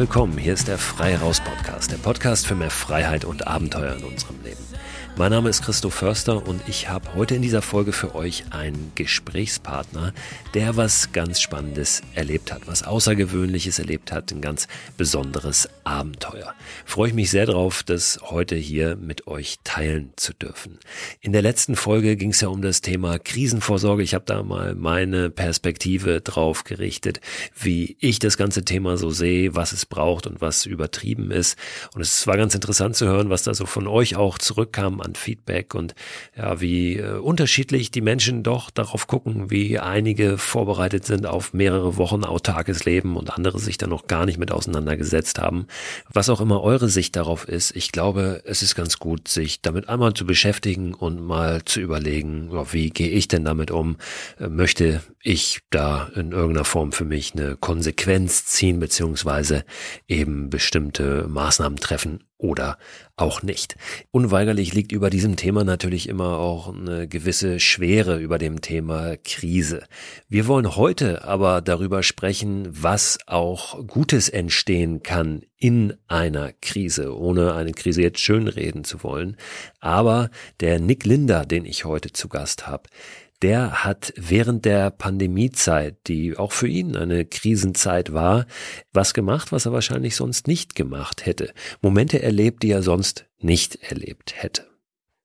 willkommen. Hier ist der Frei Raus Podcast, der Podcast für mehr Freiheit und Abenteuer in unserem Leben. Mein Name ist Christoph Förster und ich habe heute in dieser Folge für euch einen Gesprächspartner, der was ganz Spannendes erlebt hat, was Außergewöhnliches erlebt hat, ein ganz besonderes Abenteuer. Freue ich mich sehr drauf, das heute hier mit euch teilen zu dürfen. In der letzten Folge ging es ja um das Thema Krisenvorsorge. Ich habe da mal meine Perspektive drauf gerichtet, wie ich das ganze Thema so sehe, was es braucht und was übertrieben ist. Und es war ganz interessant zu hören, was da so von euch auch zurückkam an Feedback und ja, wie äh, unterschiedlich die Menschen doch darauf gucken, wie einige vorbereitet sind auf mehrere Wochen autarkes Leben und andere sich da noch gar nicht mit auseinandergesetzt haben. Was auch immer eure Sicht darauf ist, ich glaube, es ist ganz gut, sich damit einmal zu beschäftigen und mal zu überlegen, ja, wie gehe ich denn damit um? Äh, möchte ich da in irgendeiner Form für mich eine Konsequenz ziehen, beziehungsweise eben bestimmte Maßnahmen treffen oder auch nicht. Unweigerlich liegt über diesem Thema natürlich immer auch eine gewisse Schwere über dem Thema Krise. Wir wollen heute aber darüber sprechen, was auch Gutes entstehen kann in einer Krise, ohne eine Krise jetzt schönreden zu wollen. Aber der Nick Linder, den ich heute zu Gast habe, der hat während der Pandemiezeit, die auch für ihn eine Krisenzeit war, was gemacht, was er wahrscheinlich sonst nicht gemacht hätte. Momente erlebt, die er sonst nicht erlebt hätte.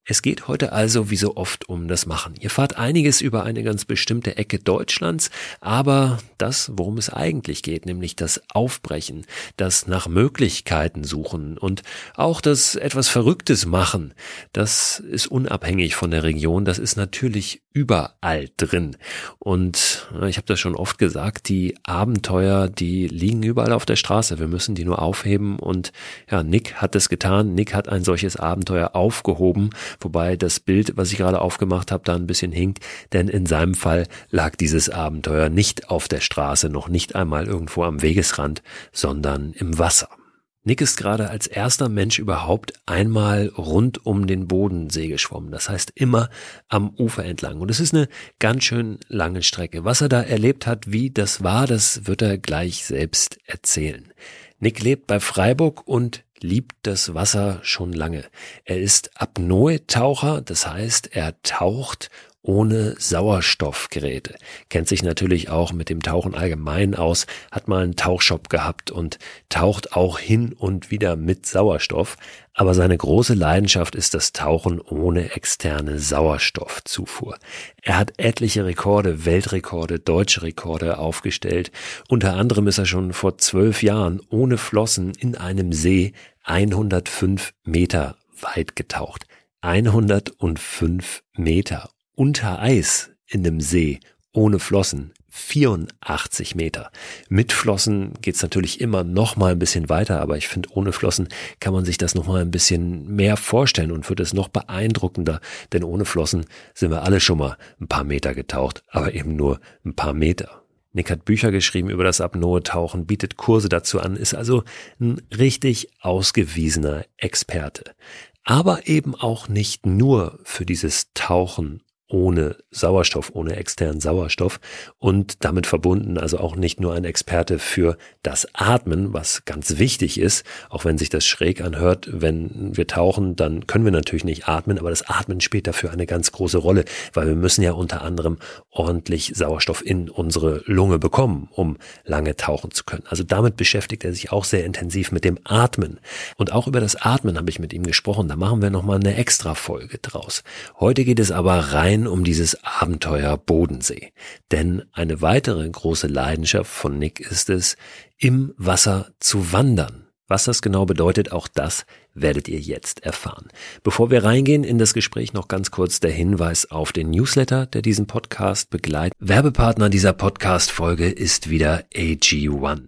Es geht heute also wie so oft um das Machen. Ihr fahrt einiges über eine ganz bestimmte Ecke Deutschlands, aber das, worum es eigentlich geht, nämlich das Aufbrechen, das nach Möglichkeiten suchen und auch das etwas Verrücktes machen, das ist unabhängig von der Region, das ist natürlich überall drin. Und äh, ich habe das schon oft gesagt, die Abenteuer, die liegen überall auf der Straße. Wir müssen die nur aufheben und ja, Nick hat es getan. Nick hat ein solches Abenteuer aufgehoben wobei das Bild, was ich gerade aufgemacht habe, da ein bisschen hinkt, denn in seinem Fall lag dieses Abenteuer nicht auf der Straße, noch nicht einmal irgendwo am Wegesrand, sondern im Wasser. Nick ist gerade als erster Mensch überhaupt einmal rund um den Bodensee geschwommen. Das heißt immer am Ufer entlang. Und es ist eine ganz schön lange Strecke. Was er da erlebt hat, wie das war, das wird er gleich selbst erzählen. Nick lebt bei Freiburg und liebt das Wasser schon lange. Er ist Apnoe-Taucher, das heißt, er taucht ohne Sauerstoffgeräte. Kennt sich natürlich auch mit dem Tauchen allgemein aus, hat mal einen Tauchshop gehabt und taucht auch hin und wieder mit Sauerstoff. Aber seine große Leidenschaft ist das Tauchen ohne externe Sauerstoffzufuhr. Er hat etliche Rekorde, Weltrekorde, deutsche Rekorde aufgestellt. Unter anderem ist er schon vor zwölf Jahren ohne Flossen in einem See 105 Meter weit getaucht. 105 Meter unter Eis in dem See ohne Flossen 84 Meter. Mit Flossen geht's natürlich immer noch mal ein bisschen weiter, aber ich finde, ohne Flossen kann man sich das noch mal ein bisschen mehr vorstellen und wird es noch beeindruckender, denn ohne Flossen sind wir alle schon mal ein paar Meter getaucht, aber eben nur ein paar Meter. Nick hat Bücher geschrieben über das Apnoe-Tauchen, bietet Kurse dazu an, ist also ein richtig ausgewiesener Experte. Aber eben auch nicht nur für dieses Tauchen ohne Sauerstoff, ohne externen Sauerstoff und damit verbunden also auch nicht nur ein Experte für das Atmen, was ganz wichtig ist, auch wenn sich das schräg anhört, wenn wir tauchen, dann können wir natürlich nicht atmen, aber das Atmen spielt dafür eine ganz große Rolle, weil wir müssen ja unter anderem ordentlich Sauerstoff in unsere Lunge bekommen, um lange tauchen zu können. Also damit beschäftigt er sich auch sehr intensiv mit dem Atmen und auch über das Atmen habe ich mit ihm gesprochen, da machen wir nochmal eine extra Folge draus. Heute geht es aber rein rein um dieses Abenteuer Bodensee. Denn eine weitere große Leidenschaft von Nick ist es, im Wasser zu wandern. Was das genau bedeutet, auch das werdet ihr jetzt erfahren. Bevor wir reingehen in das Gespräch, noch ganz kurz der Hinweis auf den Newsletter, der diesen Podcast begleitet. Werbepartner dieser Podcast-Folge ist wieder AG1.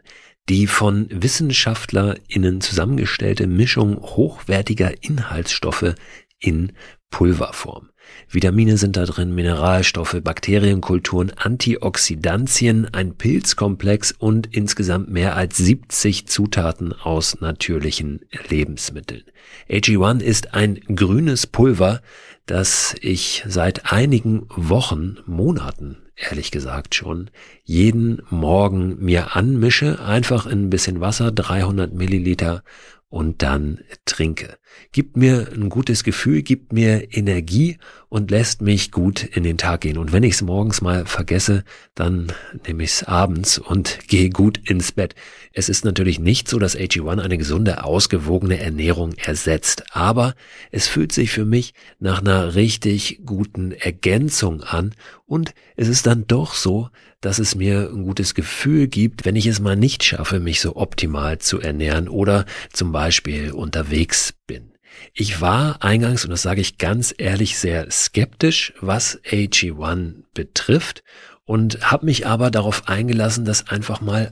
Die von WissenschaftlerInnen zusammengestellte Mischung hochwertiger Inhaltsstoffe in Pulverform. Vitamine sind da drin, Mineralstoffe, Bakterienkulturen, Antioxidantien, ein Pilzkomplex und insgesamt mehr als 70 Zutaten aus natürlichen Lebensmitteln. AG1 ist ein grünes Pulver, das ich seit einigen Wochen, Monaten ehrlich gesagt schon, jeden Morgen mir anmische, einfach in ein bisschen Wasser, 300 Milliliter und dann trinke. Gibt mir ein gutes Gefühl, gibt mir Energie und lässt mich gut in den Tag gehen. Und wenn ich es morgens mal vergesse, dann nehme ich es abends und gehe gut ins Bett. Es ist natürlich nicht so, dass AG1 eine gesunde, ausgewogene Ernährung ersetzt, aber es fühlt sich für mich nach einer richtig guten Ergänzung an und es ist dann doch so, dass es mir ein gutes Gefühl gibt, wenn ich es mal nicht schaffe, mich so optimal zu ernähren oder zum Beispiel unterwegs bin. Ich war eingangs, und das sage ich ganz ehrlich, sehr skeptisch, was AG1 betrifft und habe mich aber darauf eingelassen, das einfach mal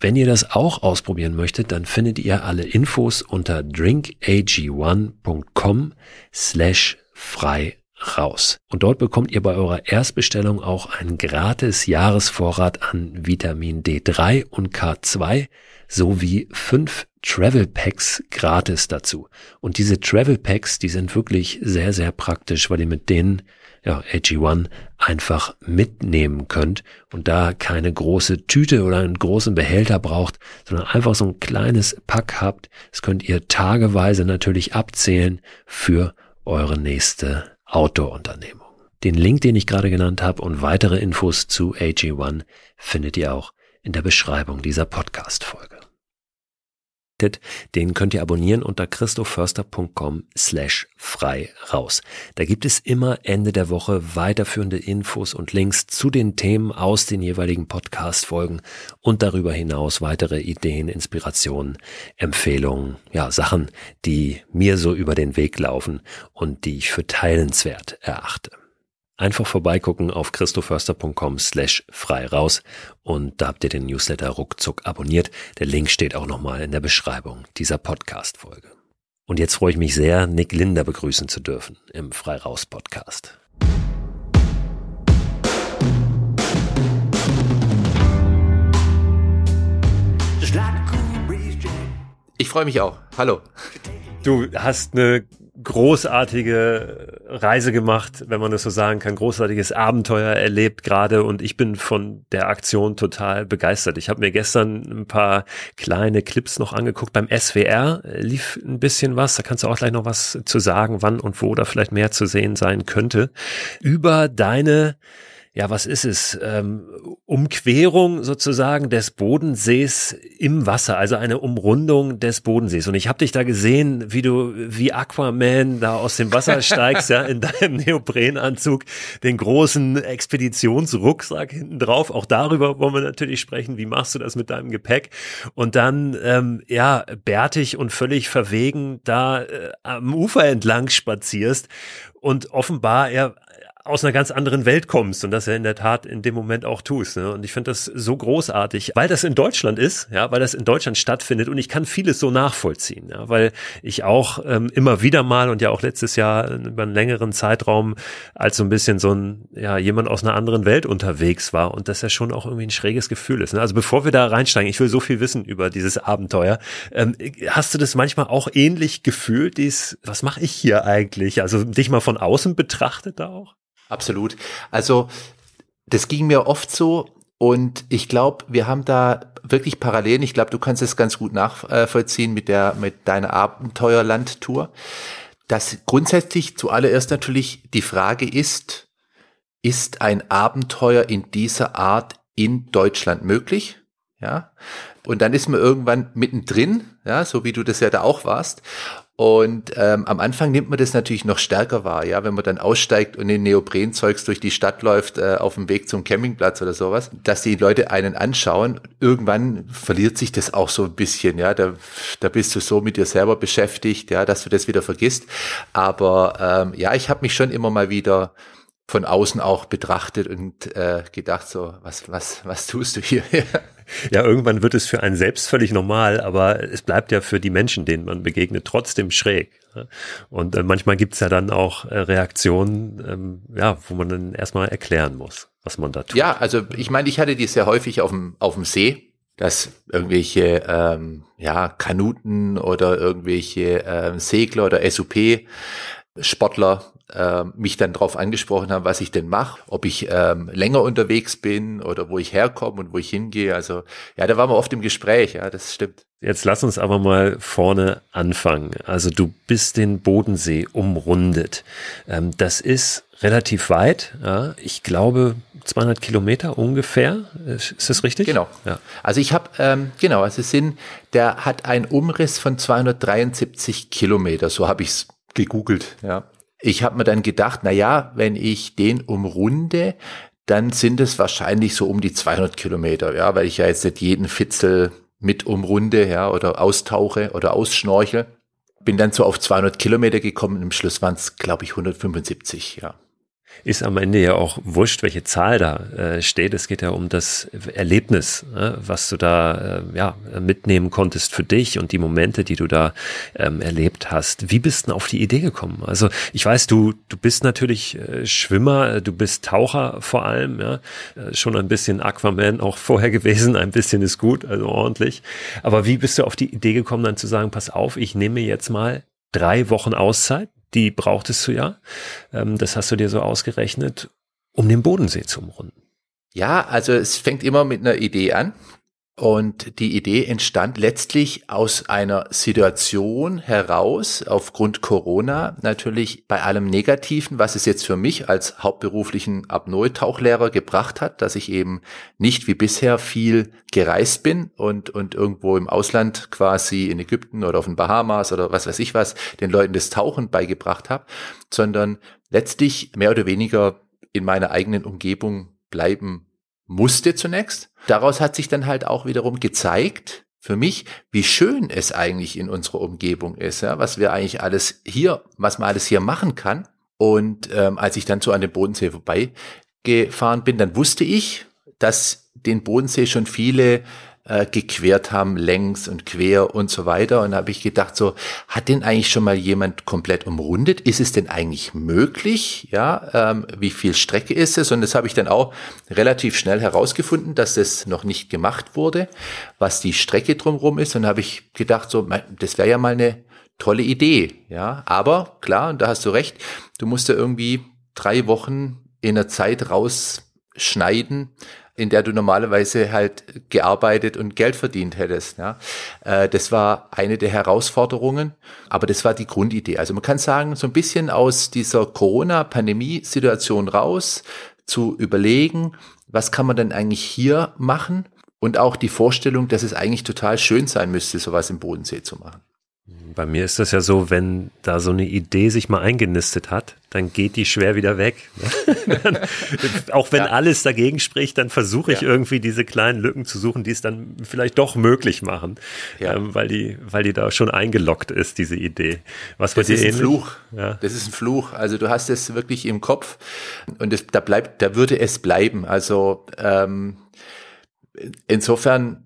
Wenn ihr das auch ausprobieren möchtet, dann findet ihr alle Infos unter drinkag1.com slash frei raus. Und dort bekommt ihr bei eurer Erstbestellung auch einen gratis Jahresvorrat an Vitamin D3 und K2 sowie fünf Travel Packs gratis dazu. Und diese Travel Packs, die sind wirklich sehr, sehr praktisch, weil ihr mit denen ja, AG1 einfach mitnehmen könnt und da keine große Tüte oder einen großen Behälter braucht, sondern einfach so ein kleines Pack habt. Das könnt ihr tageweise natürlich abzählen für eure nächste Outdoor-Unternehmung. Den Link, den ich gerade genannt habe und weitere Infos zu AG1 findet ihr auch in der Beschreibung dieser Podcast-Folge den könnt ihr abonnieren unter christoförster.com slash frei raus. Da gibt es immer Ende der Woche weiterführende Infos und Links zu den Themen aus den jeweiligen Podcast-Folgen und darüber hinaus weitere Ideen, Inspirationen, Empfehlungen, ja, Sachen, die mir so über den Weg laufen und die ich für teilenswert erachte. Einfach vorbeigucken auf christoförster.com slash frei raus und da habt ihr den Newsletter ruckzuck abonniert. Der Link steht auch nochmal in der Beschreibung dieser Podcast-Folge. Und jetzt freue ich mich sehr, Nick Linder begrüßen zu dürfen im Frei raus Podcast. Ich freue mich auch. Hallo. Du hast eine großartige Reise gemacht, wenn man das so sagen kann, großartiges Abenteuer erlebt gerade und ich bin von der Aktion total begeistert. Ich habe mir gestern ein paar kleine Clips noch angeguckt. Beim SWR, lief ein bisschen was, da kannst du auch gleich noch was zu sagen, wann und wo da vielleicht mehr zu sehen sein könnte, über deine ja, was ist es? Ähm, Umquerung sozusagen des Bodensees im Wasser, also eine Umrundung des Bodensees. Und ich habe dich da gesehen, wie du wie Aquaman da aus dem Wasser steigst, ja, in deinem Neoprenanzug, den großen Expeditionsrucksack hinten drauf. Auch darüber wollen wir natürlich sprechen. Wie machst du das mit deinem Gepäck? Und dann, ähm, ja, bärtig und völlig verwegen da äh, am Ufer entlang spazierst und offenbar ja aus einer ganz anderen Welt kommst und das ja in der Tat in dem Moment auch tust. Ne? Und ich finde das so großartig, weil das in Deutschland ist, ja, weil das in Deutschland stattfindet und ich kann vieles so nachvollziehen, ja, weil ich auch ähm, immer wieder mal und ja auch letztes Jahr über einen längeren Zeitraum als so ein bisschen so ein, ja, jemand aus einer anderen Welt unterwegs war und das ja schon auch irgendwie ein schräges Gefühl ist. Ne? Also bevor wir da reinsteigen, ich will so viel wissen über dieses Abenteuer. Ähm, hast du das manchmal auch ähnlich gefühlt, dies, was mache ich hier eigentlich? Also dich mal von außen betrachtet da auch? Absolut. Also das ging mir oft so und ich glaube, wir haben da wirklich Parallelen. Ich glaube, du kannst es ganz gut nachvollziehen mit der mit deiner Abenteuerlandtour. Dass grundsätzlich zuallererst natürlich die Frage ist, ist ein Abenteuer in dieser Art in Deutschland möglich? Ja. Und dann ist man irgendwann mittendrin, ja, so wie du das ja da auch warst. Und ähm, am Anfang nimmt man das natürlich noch stärker wahr, ja, wenn man dann aussteigt und in Neoprenzeugs durch die Stadt läuft, äh, auf dem Weg zum Campingplatz oder sowas, dass die Leute einen anschauen. Irgendwann verliert sich das auch so ein bisschen, ja, da, da bist du so mit dir selber beschäftigt, ja, dass du das wieder vergisst. Aber ähm, ja, ich habe mich schon immer mal wieder von außen auch betrachtet und äh, gedacht so, was, was, was tust du hier? ja, irgendwann wird es für einen selbst völlig normal, aber es bleibt ja für die Menschen, denen man begegnet, trotzdem schräg. Und äh, manchmal gibt's ja dann auch äh, Reaktionen, ähm, ja, wo man dann erstmal erklären muss, was man da tut. Ja, also ich meine, ich hatte die sehr häufig auf dem, auf dem See, dass irgendwelche ähm, ja, Kanuten oder irgendwelche ähm, Segler oder SUP-Sportler äh, mich dann darauf angesprochen haben, was ich denn mache, ob ich ähm, länger unterwegs bin oder wo ich herkomme und wo ich hingehe. Also ja, da waren wir oft im Gespräch, ja, das stimmt. Jetzt lass uns aber mal vorne anfangen. Also du bist den Bodensee umrundet. Ähm, das ist relativ weit. Ja. Ich glaube 200 Kilometer ungefähr. Ist das richtig? Genau. Ja. Also ich habe ähm, genau. Also es sind, der hat einen Umriss von 273 Kilometer. So habe ich es gegoogelt. Ja. Ich habe mir dann gedacht, na ja, wenn ich den umrunde, dann sind es wahrscheinlich so um die 200 Kilometer, ja, weil ich ja jetzt nicht jeden Fitzel mit umrunde, ja, oder austauche oder ausschnorche. Bin dann so auf 200 Kilometer gekommen, im Schluss waren es, glaube ich, 175, ja ist am Ende ja auch wurscht, welche Zahl da äh, steht. Es geht ja um das Erlebnis, äh, was du da äh, ja, mitnehmen konntest für dich und die Momente, die du da ähm, erlebt hast. Wie bist du auf die Idee gekommen? Also ich weiß, du, du bist natürlich äh, Schwimmer, du bist Taucher vor allem, ja, äh, schon ein bisschen Aquaman auch vorher gewesen, ein bisschen ist gut, also ordentlich. Aber wie bist du auf die Idee gekommen, dann zu sagen, pass auf, ich nehme jetzt mal drei Wochen Auszeit, die brauchtest du ja. Ähm, das hast du dir so ausgerechnet, um den Bodensee zu umrunden. Ja, also es fängt immer mit einer Idee an. Und die Idee entstand letztlich aus einer Situation heraus, aufgrund Corona, natürlich bei allem Negativen, was es jetzt für mich als hauptberuflichen Apnoe-Tauchlehrer gebracht hat, dass ich eben nicht wie bisher viel gereist bin und, und irgendwo im Ausland quasi in Ägypten oder auf den Bahamas oder was weiß ich was, den Leuten das Tauchen beigebracht habe, sondern letztlich mehr oder weniger in meiner eigenen Umgebung bleiben musste zunächst. Daraus hat sich dann halt auch wiederum gezeigt, für mich, wie schön es eigentlich in unserer Umgebung ist, ja, was wir eigentlich alles hier, was man alles hier machen kann. Und ähm, als ich dann so an dem Bodensee vorbeigefahren bin, dann wusste ich, dass den Bodensee schon viele äh, gequert haben, längs und quer und so weiter. Und da habe ich gedacht, so, hat denn eigentlich schon mal jemand komplett umrundet? Ist es denn eigentlich möglich? Ja, ähm, wie viel Strecke ist es? Und das habe ich dann auch relativ schnell herausgefunden, dass das noch nicht gemacht wurde, was die Strecke drumherum ist. Und habe ich gedacht, so, das wäre ja mal eine tolle Idee. Ja, aber klar, und da hast du recht, du musst ja irgendwie drei Wochen in der Zeit rausschneiden, in der du normalerweise halt gearbeitet und Geld verdient hättest. Ja. Äh, das war eine der Herausforderungen, aber das war die Grundidee. Also man kann sagen, so ein bisschen aus dieser Corona-Pandemie-Situation raus zu überlegen, was kann man denn eigentlich hier machen? Und auch die Vorstellung, dass es eigentlich total schön sein müsste, sowas im Bodensee zu machen. Bei mir ist das ja so, wenn da so eine Idee sich mal eingenistet hat, dann geht die schwer wieder weg. auch wenn ja. alles dagegen spricht, dann versuche ich ja. irgendwie diese kleinen Lücken zu suchen, die es dann vielleicht doch möglich machen, ja. ähm, weil die, weil die da schon eingeloggt ist, diese Idee. Was das ist ein? Fluch. Das ist ein Fluch. Also du hast es wirklich im Kopf und es, da bleibt, da würde es bleiben. Also ähm, insofern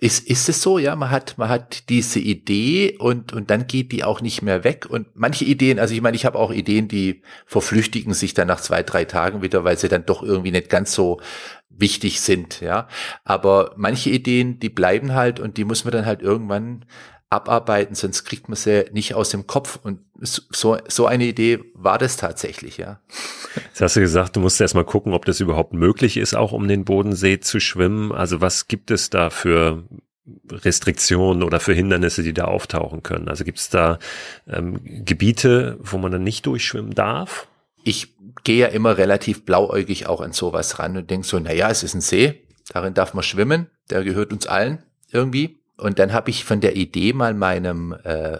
ist, ist es so, ja, man hat, man hat diese Idee und, und dann geht die auch nicht mehr weg. Und manche Ideen, also ich meine, ich habe auch Ideen, die verflüchtigen sich dann nach zwei, drei Tagen wieder, weil sie dann doch irgendwie nicht ganz so wichtig sind, ja. Aber manche Ideen, die bleiben halt und die muss man dann halt irgendwann abarbeiten, sonst kriegt man sie nicht aus dem Kopf. Und so, so eine Idee war das tatsächlich, ja. Jetzt hast du gesagt, du musst erst mal gucken, ob das überhaupt möglich ist, auch um den Bodensee zu schwimmen. Also was gibt es da für Restriktionen oder für Hindernisse, die da auftauchen können? Also gibt es da ähm, Gebiete, wo man dann nicht durchschwimmen darf? Ich gehe ja immer relativ blauäugig auch an sowas ran und denke so, na ja, es ist ein See, darin darf man schwimmen, der gehört uns allen irgendwie. Und dann habe ich von der Idee mal meinem äh,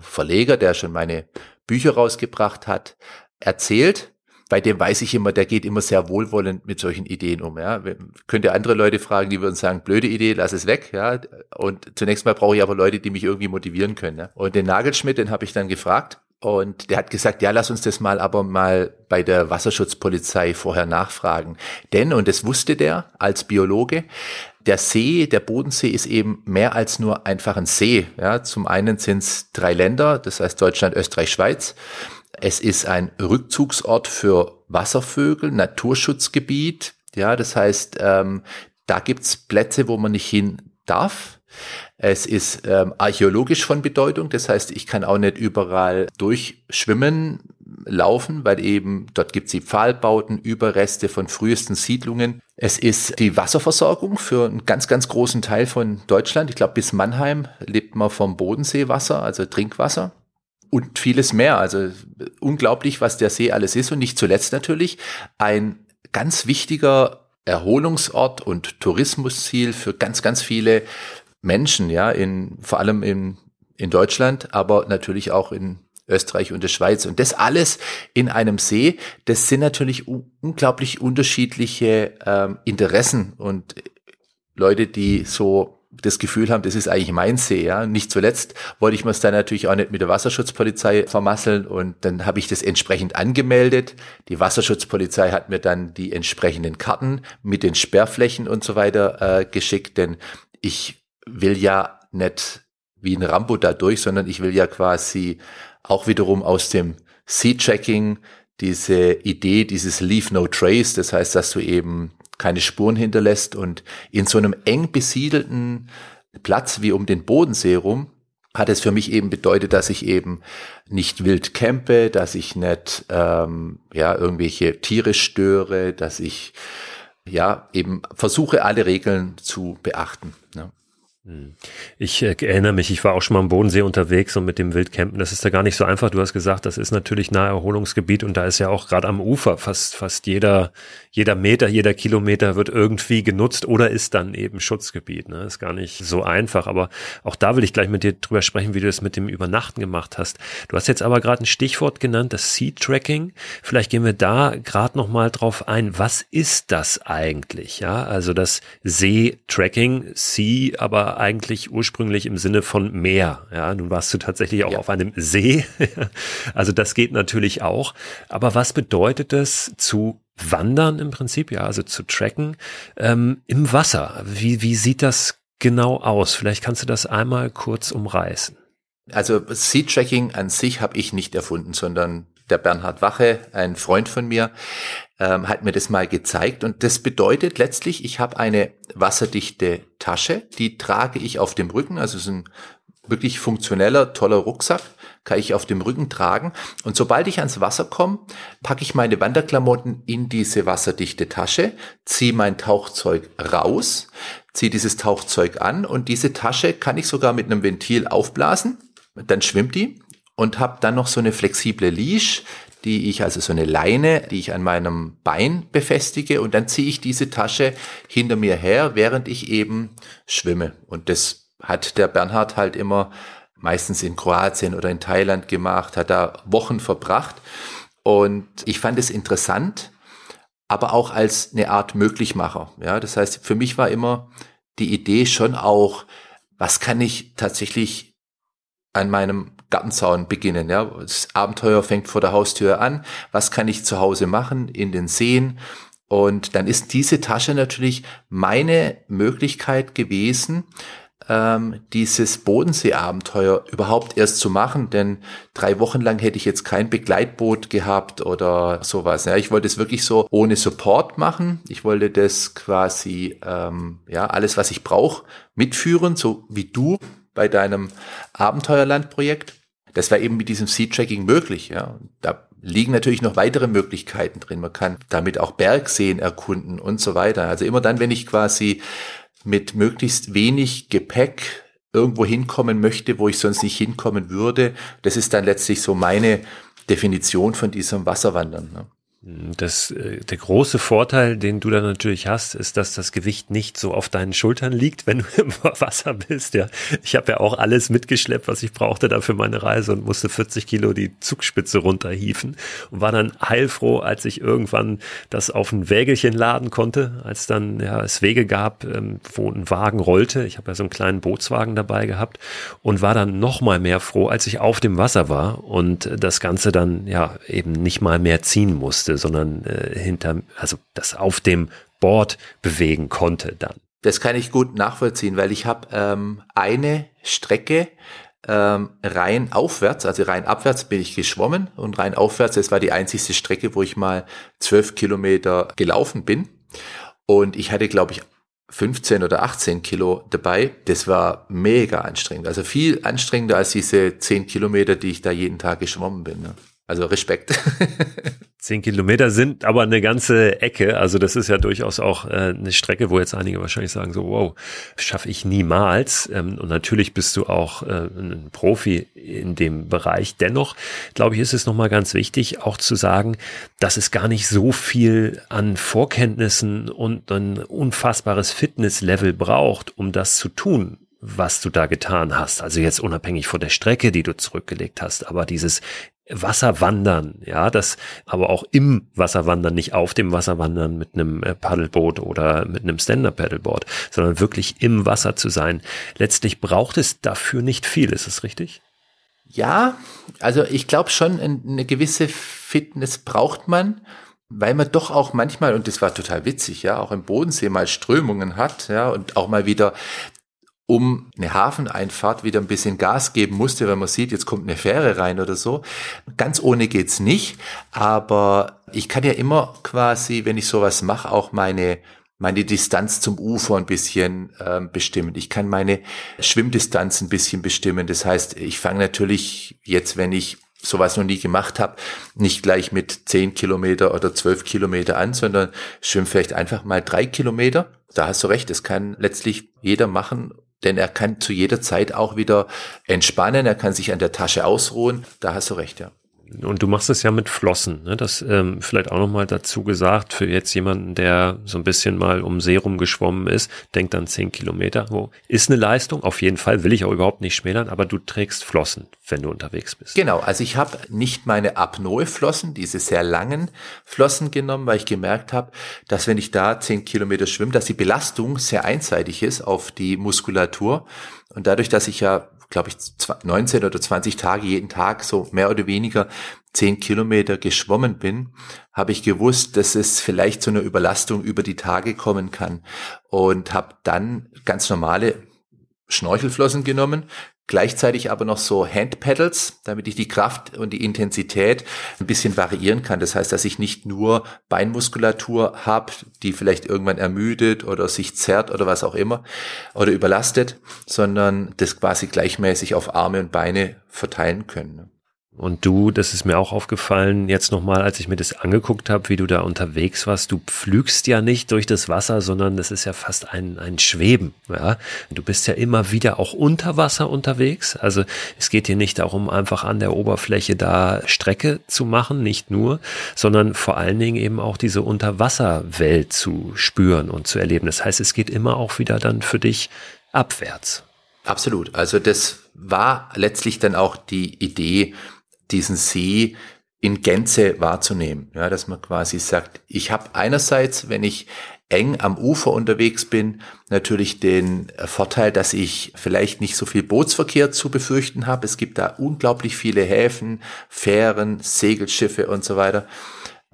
Verleger, der schon meine Bücher rausgebracht hat, erzählt. Bei dem weiß ich immer, der geht immer sehr wohlwollend mit solchen Ideen um. Ja. Könnt ihr andere Leute fragen, die würden sagen, blöde Idee, lass es weg. Ja. Und zunächst mal brauche ich aber Leute, die mich irgendwie motivieren können. Ja. Und den Nagelschmidt, den habe ich dann gefragt, Und der hat gesagt, ja, lass uns das mal aber mal bei der Wasserschutzpolizei vorher nachfragen. Denn, und das wusste der als Biologe, der See, der Bodensee ist eben mehr als nur einfach ein See. Ja, zum einen sind es drei Länder, das heißt Deutschland, Österreich, Schweiz. Es ist ein Rückzugsort für Wasservögel, Naturschutzgebiet. Ja, das heißt, ähm, da gibt's Plätze, wo man nicht hin darf. Es ist ähm, archäologisch von Bedeutung, das heißt, ich kann auch nicht überall durchschwimmen, laufen, weil eben dort gibt es die Pfahlbauten, Überreste von frühesten Siedlungen. Es ist die Wasserversorgung für einen ganz, ganz großen Teil von Deutschland. Ich glaube, bis Mannheim lebt man vom Bodenseewasser, also Trinkwasser. Und vieles mehr. Also unglaublich, was der See alles ist. Und nicht zuletzt natürlich ein ganz wichtiger Erholungsort und Tourismusziel für ganz, ganz viele Menschen, ja, in, vor allem in, in Deutschland, aber natürlich auch in Österreich und der Schweiz. Und das alles in einem See, das sind natürlich unglaublich unterschiedliche ähm, Interessen und Leute, die so das Gefühl haben, das ist eigentlich mein See, ja. Nicht zuletzt wollte ich mir es dann natürlich auch nicht mit der Wasserschutzpolizei vermasseln und dann habe ich das entsprechend angemeldet. Die Wasserschutzpolizei hat mir dann die entsprechenden Karten mit den Sperrflächen und so weiter äh, geschickt, denn ich will ja nicht wie ein Rambo da durch, sondern ich will ja quasi auch wiederum aus dem Sea-Tracking diese Idee, dieses Leave No Trace, das heißt, dass du eben keine Spuren hinterlässt und in so einem eng besiedelten Platz wie um den Bodensee rum hat es für mich eben bedeutet, dass ich eben nicht wild campe, dass ich nicht ähm, ja irgendwelche Tiere störe, dass ich ja eben versuche alle Regeln zu beachten. Ne? Hm. Ich äh, erinnere mich, ich war auch schon mal am Bodensee unterwegs und mit dem Wildcampen, das ist da gar nicht so einfach. Du hast gesagt, das ist natürlich Naherholungsgebiet und da ist ja auch gerade am Ufer fast, fast jeder, jeder Meter, jeder Kilometer wird irgendwie genutzt oder ist dann eben Schutzgebiet. Ne? Ist gar nicht so einfach, aber auch da will ich gleich mit dir drüber sprechen, wie du das mit dem Übernachten gemacht hast. Du hast jetzt aber gerade ein Stichwort genannt, das Sea Tracking. Vielleicht gehen wir da gerade nochmal drauf ein. Was ist das eigentlich? Ja, also das See Tracking, Sea, aber eigentlich ursprünglich im Sinne von Meer. Ja, nun warst du tatsächlich auch ja. auf einem See. also das geht natürlich auch. Aber was bedeutet es zu wandern im Prinzip? Ja, also zu tracken ähm, im Wasser. Wie, wie sieht das genau aus? Vielleicht kannst du das einmal kurz umreißen. Also Sea Tracking an sich habe ich nicht erfunden, sondern der Bernhard Wache, ein Freund von mir, ähm, hat mir das mal gezeigt. Und das bedeutet letztlich, ich habe eine wasserdichte Tasche, die trage ich auf dem Rücken, also es ist ein wirklich funktioneller, toller Rucksack, kann ich auf dem Rücken tragen. Und sobald ich ans Wasser komme, packe ich meine Wanderklamotten in diese wasserdichte Tasche, ziehe mein Tauchzeug raus, ziehe dieses Tauchzeug an und diese Tasche kann ich sogar mit einem Ventil aufblasen. Dann schwimmt die und habe dann noch so eine flexible Leash, die ich, also so eine Leine, die ich an meinem Bein befestige und dann ziehe ich diese Tasche hinter mir her, während ich eben schwimme. Und das hat der Bernhard halt immer meistens in Kroatien oder in Thailand gemacht, hat da Wochen verbracht. Und ich fand es interessant, aber auch als eine Art Möglichmacher. Ja, das heißt, für mich war immer die Idee schon auch, was kann ich tatsächlich an meinem Gartenzaun beginnen. Ja, das Abenteuer fängt vor der Haustür an. Was kann ich zu Hause machen in den Seen? Und dann ist diese Tasche natürlich meine Möglichkeit gewesen, ähm, dieses Bodensee-Abenteuer überhaupt erst zu machen, denn drei Wochen lang hätte ich jetzt kein Begleitboot gehabt oder sowas. Ja, ich wollte es wirklich so ohne Support machen. Ich wollte das quasi, ähm, ja, alles, was ich brauche, mitführen, so wie du bei deinem Abenteuerlandprojekt. Das war eben mit diesem Seed-Tracking möglich. Ja. Da liegen natürlich noch weitere Möglichkeiten drin. Man kann damit auch Bergseen erkunden und so weiter. Also immer dann, wenn ich quasi mit möglichst wenig Gepäck irgendwo hinkommen möchte, wo ich sonst nicht hinkommen würde, das ist dann letztlich so meine Definition von diesem Wasserwandern. Ne? Das, äh, der große Vorteil, den du da natürlich hast, ist, dass das Gewicht nicht so auf deinen Schultern liegt, wenn du im Wasser bist. Ja, ich habe ja auch alles mitgeschleppt, was ich brauchte da für meine Reise und musste 40 Kilo die Zugspitze runterhieven und war dann heilfroh, als ich irgendwann das auf ein Wägelchen laden konnte, als dann ja es Wege gab, ähm, wo ein Wagen rollte. Ich habe ja so einen kleinen Bootswagen dabei gehabt und war dann noch mal mehr froh, als ich auf dem Wasser war und das Ganze dann ja eben nicht mal mehr ziehen musste musste, sondern äh, hinter, also das auf dem Board bewegen konnte dann. Das kann ich gut nachvollziehen, weil ich habe ähm, eine Strecke ähm, rein aufwärts, also rein abwärts bin ich geschwommen und rein aufwärts, das war die einzigste Strecke, wo ich mal zwölf Kilometer gelaufen bin. Und ich hatte, glaube ich, 15 oder 18 Kilo dabei. Das war mega anstrengend. Also viel anstrengender als diese 10 Kilometer, die ich da jeden Tag geschwommen bin. Ne? Also Respekt. Zehn Kilometer sind aber eine ganze Ecke. Also das ist ja durchaus auch äh, eine Strecke, wo jetzt einige wahrscheinlich sagen so, wow, schaffe ich niemals. Ähm, und natürlich bist du auch äh, ein Profi in dem Bereich. Dennoch, glaube ich, ist es nochmal ganz wichtig, auch zu sagen, dass es gar nicht so viel an Vorkenntnissen und ein unfassbares Fitnesslevel braucht, um das zu tun, was du da getan hast. Also jetzt unabhängig von der Strecke, die du zurückgelegt hast, aber dieses Wasserwandern, ja, das aber auch im Wasserwandern, nicht auf dem Wasserwandern mit einem äh, Paddelboot oder mit einem Stand-Up-Paddleboard, sondern wirklich im Wasser zu sein. Letztlich braucht es dafür nicht viel, ist es richtig? Ja, also ich glaube schon, eine gewisse Fitness braucht man, weil man doch auch manchmal, und das war total witzig, ja, auch im Bodensee mal Strömungen hat, ja, und auch mal wieder um eine Hafeneinfahrt wieder ein bisschen Gas geben musste, wenn man sieht, jetzt kommt eine Fähre rein oder so. Ganz ohne geht's nicht, aber ich kann ja immer quasi, wenn ich sowas mache, auch meine meine Distanz zum Ufer ein bisschen ähm, bestimmen. Ich kann meine Schwimmdistanz ein bisschen bestimmen. Das heißt, ich fange natürlich jetzt, wenn ich sowas noch nie gemacht habe, nicht gleich mit zehn Kilometer oder zwölf Kilometer an, sondern schwimme vielleicht einfach mal drei Kilometer. Da hast du recht, das kann letztlich jeder machen denn er kann zu jeder Zeit auch wieder entspannen, er kann sich an der Tasche ausruhen. Da hast du recht, ja. Und du machst es ja mit Flossen, ne? Das ähm, vielleicht auch nochmal dazu gesagt, für jetzt jemanden, der so ein bisschen mal um See rumgeschwommen ist, denkt an zehn Kilometer. Wo ist eine Leistung, auf jeden Fall, will ich auch überhaupt nicht schmälern, aber du trägst Flossen, wenn du unterwegs bist. Genau, also ich habe nicht meine Apnoe-Flossen, diese sehr langen Flossen genommen, weil ich gemerkt habe, dass wenn ich da zehn Kilometer schwimme, dass die Belastung sehr einseitig ist auf die Muskulatur. Und dadurch, dass ich ja glaube ich, 19 oder 20 Tage jeden Tag so mehr oder weniger 10 Kilometer geschwommen bin, habe ich gewusst, dass es vielleicht zu einer Überlastung über die Tage kommen kann. Und habe dann ganz normale Schnorchelflossen genommen, Gleichzeitig aber noch so Handpedals, damit ich die Kraft und die Intensität ein bisschen variieren kann. Das heißt, dass ich nicht nur Beinmuskulatur habe, die vielleicht irgendwann ermüdet oder sich zerrt oder was auch immer oder überlastet, sondern das quasi gleichmäßig auf Arme und Beine verteilen können. Und du, das ist mir auch aufgefallen, jetzt nochmal, als ich mir das angeguckt habe, wie du da unterwegs warst, du pflügst ja nicht durch das Wasser, sondern das ist ja fast ein, ein Schweben. Ja? Du bist ja immer wieder auch unter Wasser unterwegs. Also es geht hier nicht darum, einfach an der Oberfläche da Strecke zu machen, nicht nur, sondern vor allen Dingen eben auch diese Unterwasserwelt zu spüren und zu erleben. Das heißt, es geht immer auch wieder dann für dich abwärts. Absolut. Also das war letztlich dann auch die Idee, diesen See in Gänze wahrzunehmen. Ja, dass man quasi sagt, ich habe einerseits, wenn ich eng am Ufer unterwegs bin, natürlich den Vorteil, dass ich vielleicht nicht so viel Bootsverkehr zu befürchten habe. Es gibt da unglaublich viele Häfen, Fähren, Segelschiffe und so weiter.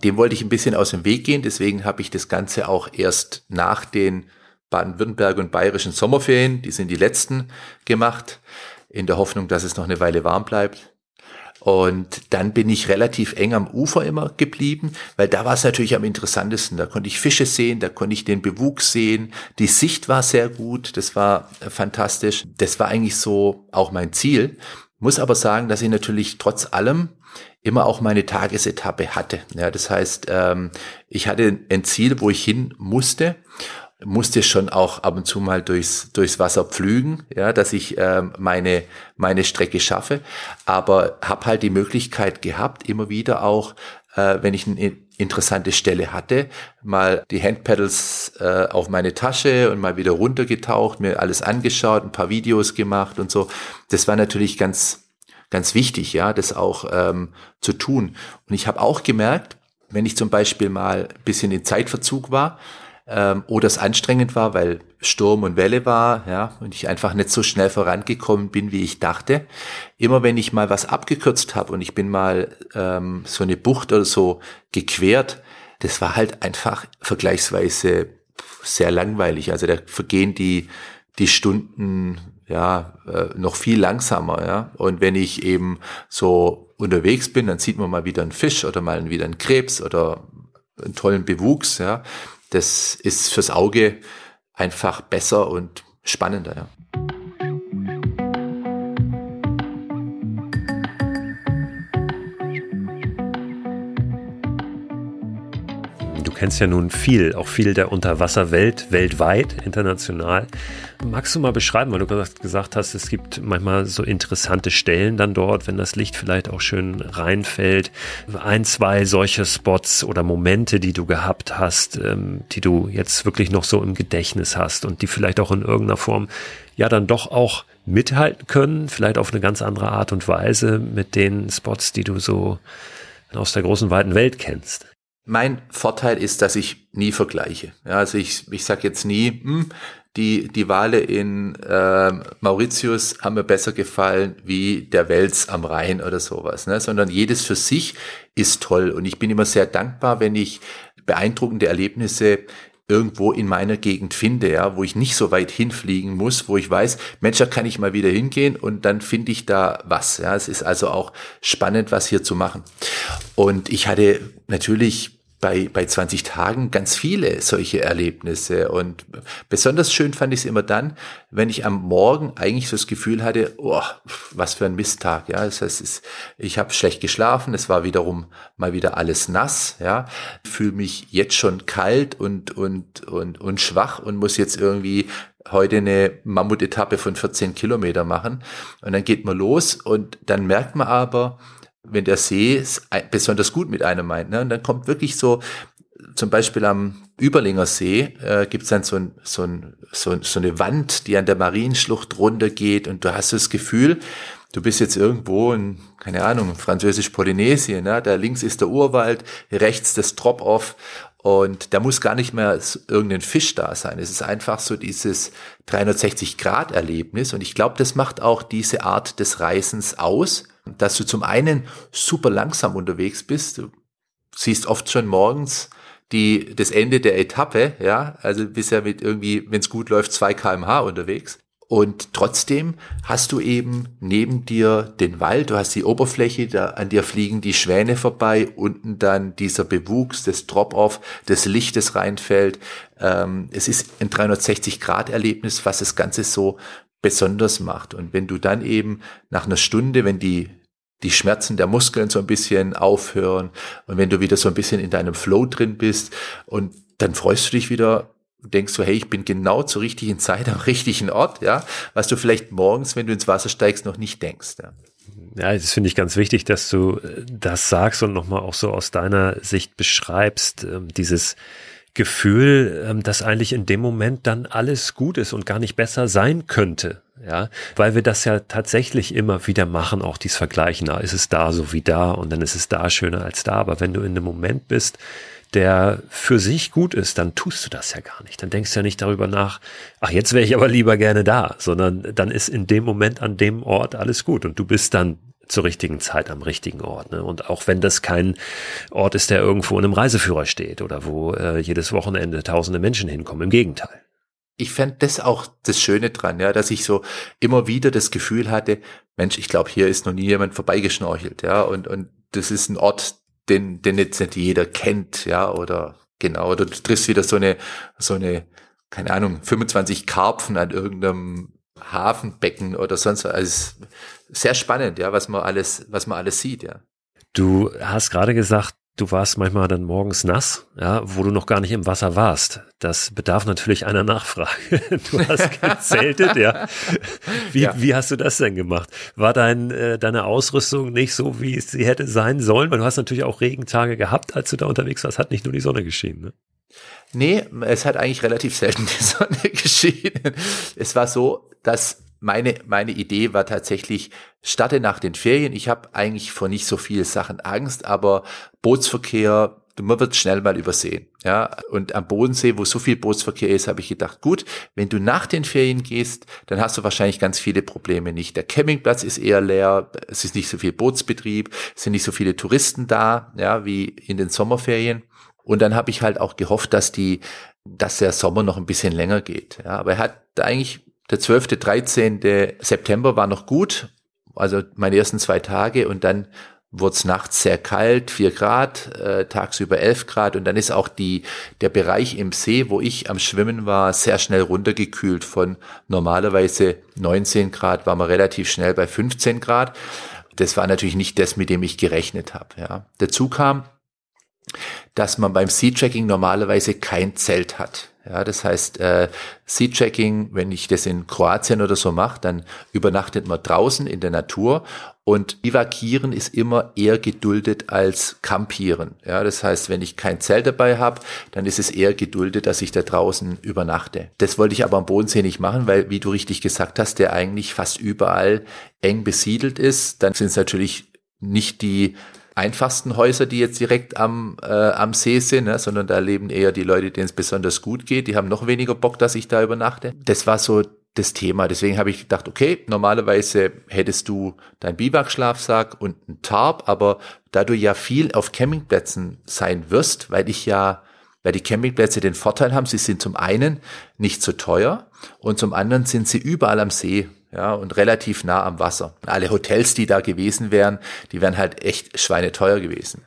Dem wollte ich ein bisschen aus dem Weg gehen, deswegen habe ich das Ganze auch erst nach den Baden-Württemberg und bayerischen Sommerferien, die sind die letzten, gemacht, in der Hoffnung, dass es noch eine Weile warm bleibt. Und dann bin ich relativ eng am Ufer immer geblieben, weil da war es natürlich am interessantesten. Da konnte ich Fische sehen, da konnte ich den Bewuchs sehen. Die Sicht war sehr gut, das war fantastisch. Das war eigentlich so auch mein Ziel. Muss aber sagen, dass ich natürlich trotz allem immer auch meine Tagesetappe hatte. Ja, das heißt, ähm, ich hatte ein Ziel, wo ich hin musste musste schon auch ab und zu mal durchs, durchs Wasser pflügen, ja, dass ich äh, meine, meine Strecke schaffe. Aber habe halt die Möglichkeit gehabt, immer wieder auch, äh, wenn ich ein interessante Stelle hatte, mal die Handpedals äh, auf meine Tasche und mal wieder runtergetaucht, mir alles angeschaut, ein paar Videos gemacht und so. Das war natürlich ganz ganz wichtig, ja, das auch ähm, zu tun. Und ich habe auch gemerkt, wenn ich zum Beispiel mal ein bisschen in Zeitverzug war ähm, oder es anstrengend war, weil Sturm und Welle war, ja, und ich einfach nicht so schnell vorangekommen bin, wie ich dachte. Immer wenn ich mal was abgekürzt habe und ich bin mal ähm, so eine Bucht oder so gequert, das war halt einfach vergleichsweise sehr langweilig. Also da vergehen die die Stunden ja äh, noch viel langsamer, ja. Und wenn ich eben so unterwegs bin, dann sieht man mal wieder einen Fisch oder mal wieder einen Krebs oder einen tollen Bewuchs, ja. Das ist fürs Auge einfach besser und spannender, ja. Kennst ja nun viel, auch viel der Unterwasserwelt, weltweit, international. Magst du mal beschreiben, weil du gesagt hast, es gibt manchmal so interessante Stellen dann dort, wenn das Licht vielleicht auch schön reinfällt. Ein, zwei solche Spots oder Momente, die du gehabt hast, ähm, die du jetzt wirklich noch so im Gedächtnis hast und die vielleicht auch in irgendeiner Form ja dann doch auch mithalten können, vielleicht auf eine ganz andere Art und Weise mit den Spots, die du so aus der großen weiten Welt kennst. Mein Vorteil ist, dass ich nie vergleiche. Ja, also ich, ich sage jetzt nie, hm, die, die Wale in äh, Mauritius haben mir besser gefallen wie der Wels am Rhein oder sowas, ne? sondern jedes für sich ist toll. Und ich bin immer sehr dankbar, wenn ich beeindruckende Erlebnisse irgendwo in meiner Gegend finde, ja, wo ich nicht so weit hinfliegen muss, wo ich weiß, Mensch, da kann ich mal wieder hingehen und dann finde ich da was. Ja, es ist also auch spannend, was hier zu machen. Und ich hatte natürlich bei, bei 20 Tagen ganz viele solche Erlebnisse. Und besonders schön fand ich es immer dann, wenn ich am Morgen eigentlich so das Gefühl hatte, oh, was für ein Misttag. Ja, das heißt, es, ich habe schlecht geschlafen, es war wiederum mal wieder alles nass. Ja, fühle mich jetzt schon kalt und, und, und, und schwach und muss jetzt irgendwie heute eine Mammutetappe von 14 Kilometer machen. Und dann geht man los und dann merkt man aber, wenn der See es besonders gut mit einem meint. Ne? Und dann kommt wirklich so, zum Beispiel am Überlinger See äh, gibt es dann so, ein, so, ein, so, so eine Wand, die an der Marienschlucht runtergeht und du hast das Gefühl, du bist jetzt irgendwo in, keine Ahnung, französisch-Polynesien, ne? da links ist der Urwald, rechts das Drop-Off und da muss gar nicht mehr irgendein Fisch da sein. Es ist einfach so dieses 360-Grad-Erlebnis und ich glaube, das macht auch diese Art des Reisens aus, dass du zum einen super langsam unterwegs bist. Du siehst oft schon morgens die, das Ende der Etappe, ja, also bist ja mit irgendwie, wenn es gut läuft, zwei kmh unterwegs. Und trotzdem hast du eben neben dir den Wald, du hast die Oberfläche, da an dir fliegen die Schwäne vorbei, unten dann dieser Bewuchs, das Drop-off, das Licht, das reinfällt. Ähm, es ist ein 360-Grad-Erlebnis, was das Ganze so besonders macht. Und wenn du dann eben nach einer Stunde, wenn die die Schmerzen der Muskeln so ein bisschen aufhören und wenn du wieder so ein bisschen in deinem Flow drin bist und dann freust du dich wieder denkst du, hey, ich bin genau zur richtigen Zeit am richtigen Ort, ja, was du vielleicht morgens, wenn du ins Wasser steigst, noch nicht denkst. Ja. Ja, das finde ich ganz wichtig, dass du äh, das sagst und nochmal auch so aus deiner Sicht beschreibst, ähm, dieses Gefühl, ähm, dass eigentlich in dem Moment dann alles gut ist und gar nicht besser sein könnte. Ja, weil wir das ja tatsächlich immer wieder machen, auch dies Vergleichen. Da ist es da so wie da und dann ist es da schöner als da. Aber wenn du in einem Moment bist, der für sich gut ist, dann tust du das ja gar nicht. Dann denkst du ja nicht darüber nach, ach, jetzt wäre ich aber lieber gerne da, sondern dann ist in dem Moment an dem Ort alles gut und du bist dann zur richtigen Zeit am richtigen Ort. Ne? Und auch wenn das kein Ort ist, der irgendwo in einem Reiseführer steht oder wo äh, jedes Wochenende tausende Menschen hinkommen, im Gegenteil ich fand das auch das Schöne dran, ja, dass ich so immer wieder das Gefühl hatte, Mensch, ich glaube, hier ist noch nie jemand vorbeigeschnorchelt, ja, und, und das ist ein Ort, den, den jetzt nicht jeder kennt, ja, oder genau, oder du triffst wieder so eine, so eine, keine Ahnung, 25 Karpfen an irgendeinem Hafenbecken oder sonst was. Also sehr spannend, ja, was man alles, was man alles sieht, ja. Du hast gerade gesagt, du warst manchmal dann morgens nass, ja, wo du noch gar nicht im Wasser warst. Das bedarf natürlich einer Nachfrage. Du hast gezeltet, ja. Wie, ja. wie hast du das denn gemacht? War dein, äh, deine Ausrüstung nicht so, wie es sie hätte sein sollen? Weil du hast natürlich auch Regentage gehabt, als du da unterwegs warst. Hat nicht nur die Sonne geschienen, ne? Nee, es hat eigentlich relativ selten die Sonne geschienen. Es war so, dass meine, meine Idee war tatsächlich, starte nach den Ferien. Ich habe eigentlich vor nicht so viel Sachen Angst, aber Bootsverkehr, man wird schnell mal übersehen. Ja, und am Bodensee, wo so viel Bootsverkehr ist, habe ich gedacht, gut, wenn du nach den Ferien gehst, dann hast du wahrscheinlich ganz viele Probleme nicht. Der Campingplatz ist eher leer, es ist nicht so viel Bootsbetrieb, es sind nicht so viele Touristen da, ja, wie in den Sommerferien. Und dann habe ich halt auch gehofft, dass die, dass der Sommer noch ein bisschen länger geht. Ja, aber er hat eigentlich der 12., 13. September war noch gut, also meine ersten zwei Tage und dann wurde es nachts sehr kalt, vier Grad, äh, tagsüber elf Grad und dann ist auch die, der Bereich im See, wo ich am Schwimmen war, sehr schnell runtergekühlt von normalerweise 19 Grad, war man relativ schnell bei 15 Grad. Das war natürlich nicht das, mit dem ich gerechnet habe. Ja. Dazu kam, dass man beim Sea-Tracking normalerweise kein Zelt hat. Ja, das heißt, äh, Sea-Tracking, wenn ich das in Kroatien oder so mache, dann übernachtet man draußen in der Natur und Bivakieren ist immer eher geduldet als Campieren. Ja, das heißt, wenn ich kein Zelt dabei habe, dann ist es eher geduldet, dass ich da draußen übernachte. Das wollte ich aber am Bodensee nicht machen, weil, wie du richtig gesagt hast, der eigentlich fast überall eng besiedelt ist. Dann sind es natürlich nicht die einfachsten Häuser, die jetzt direkt am, äh, am See sind, ne, sondern da leben eher die Leute, denen es besonders gut geht. Die haben noch weniger Bock, dass ich da übernachte. Das war so das Thema. Deswegen habe ich gedacht, okay, normalerweise hättest du deinen Biwakschlafsack und einen Tarp, aber da du ja viel auf Campingplätzen sein wirst, weil ich ja, weil die Campingplätze den Vorteil haben, sie sind zum einen nicht so teuer und zum anderen sind sie überall am See ja, und relativ nah am Wasser. Alle Hotels, die da gewesen wären, die wären halt echt schweineteuer gewesen.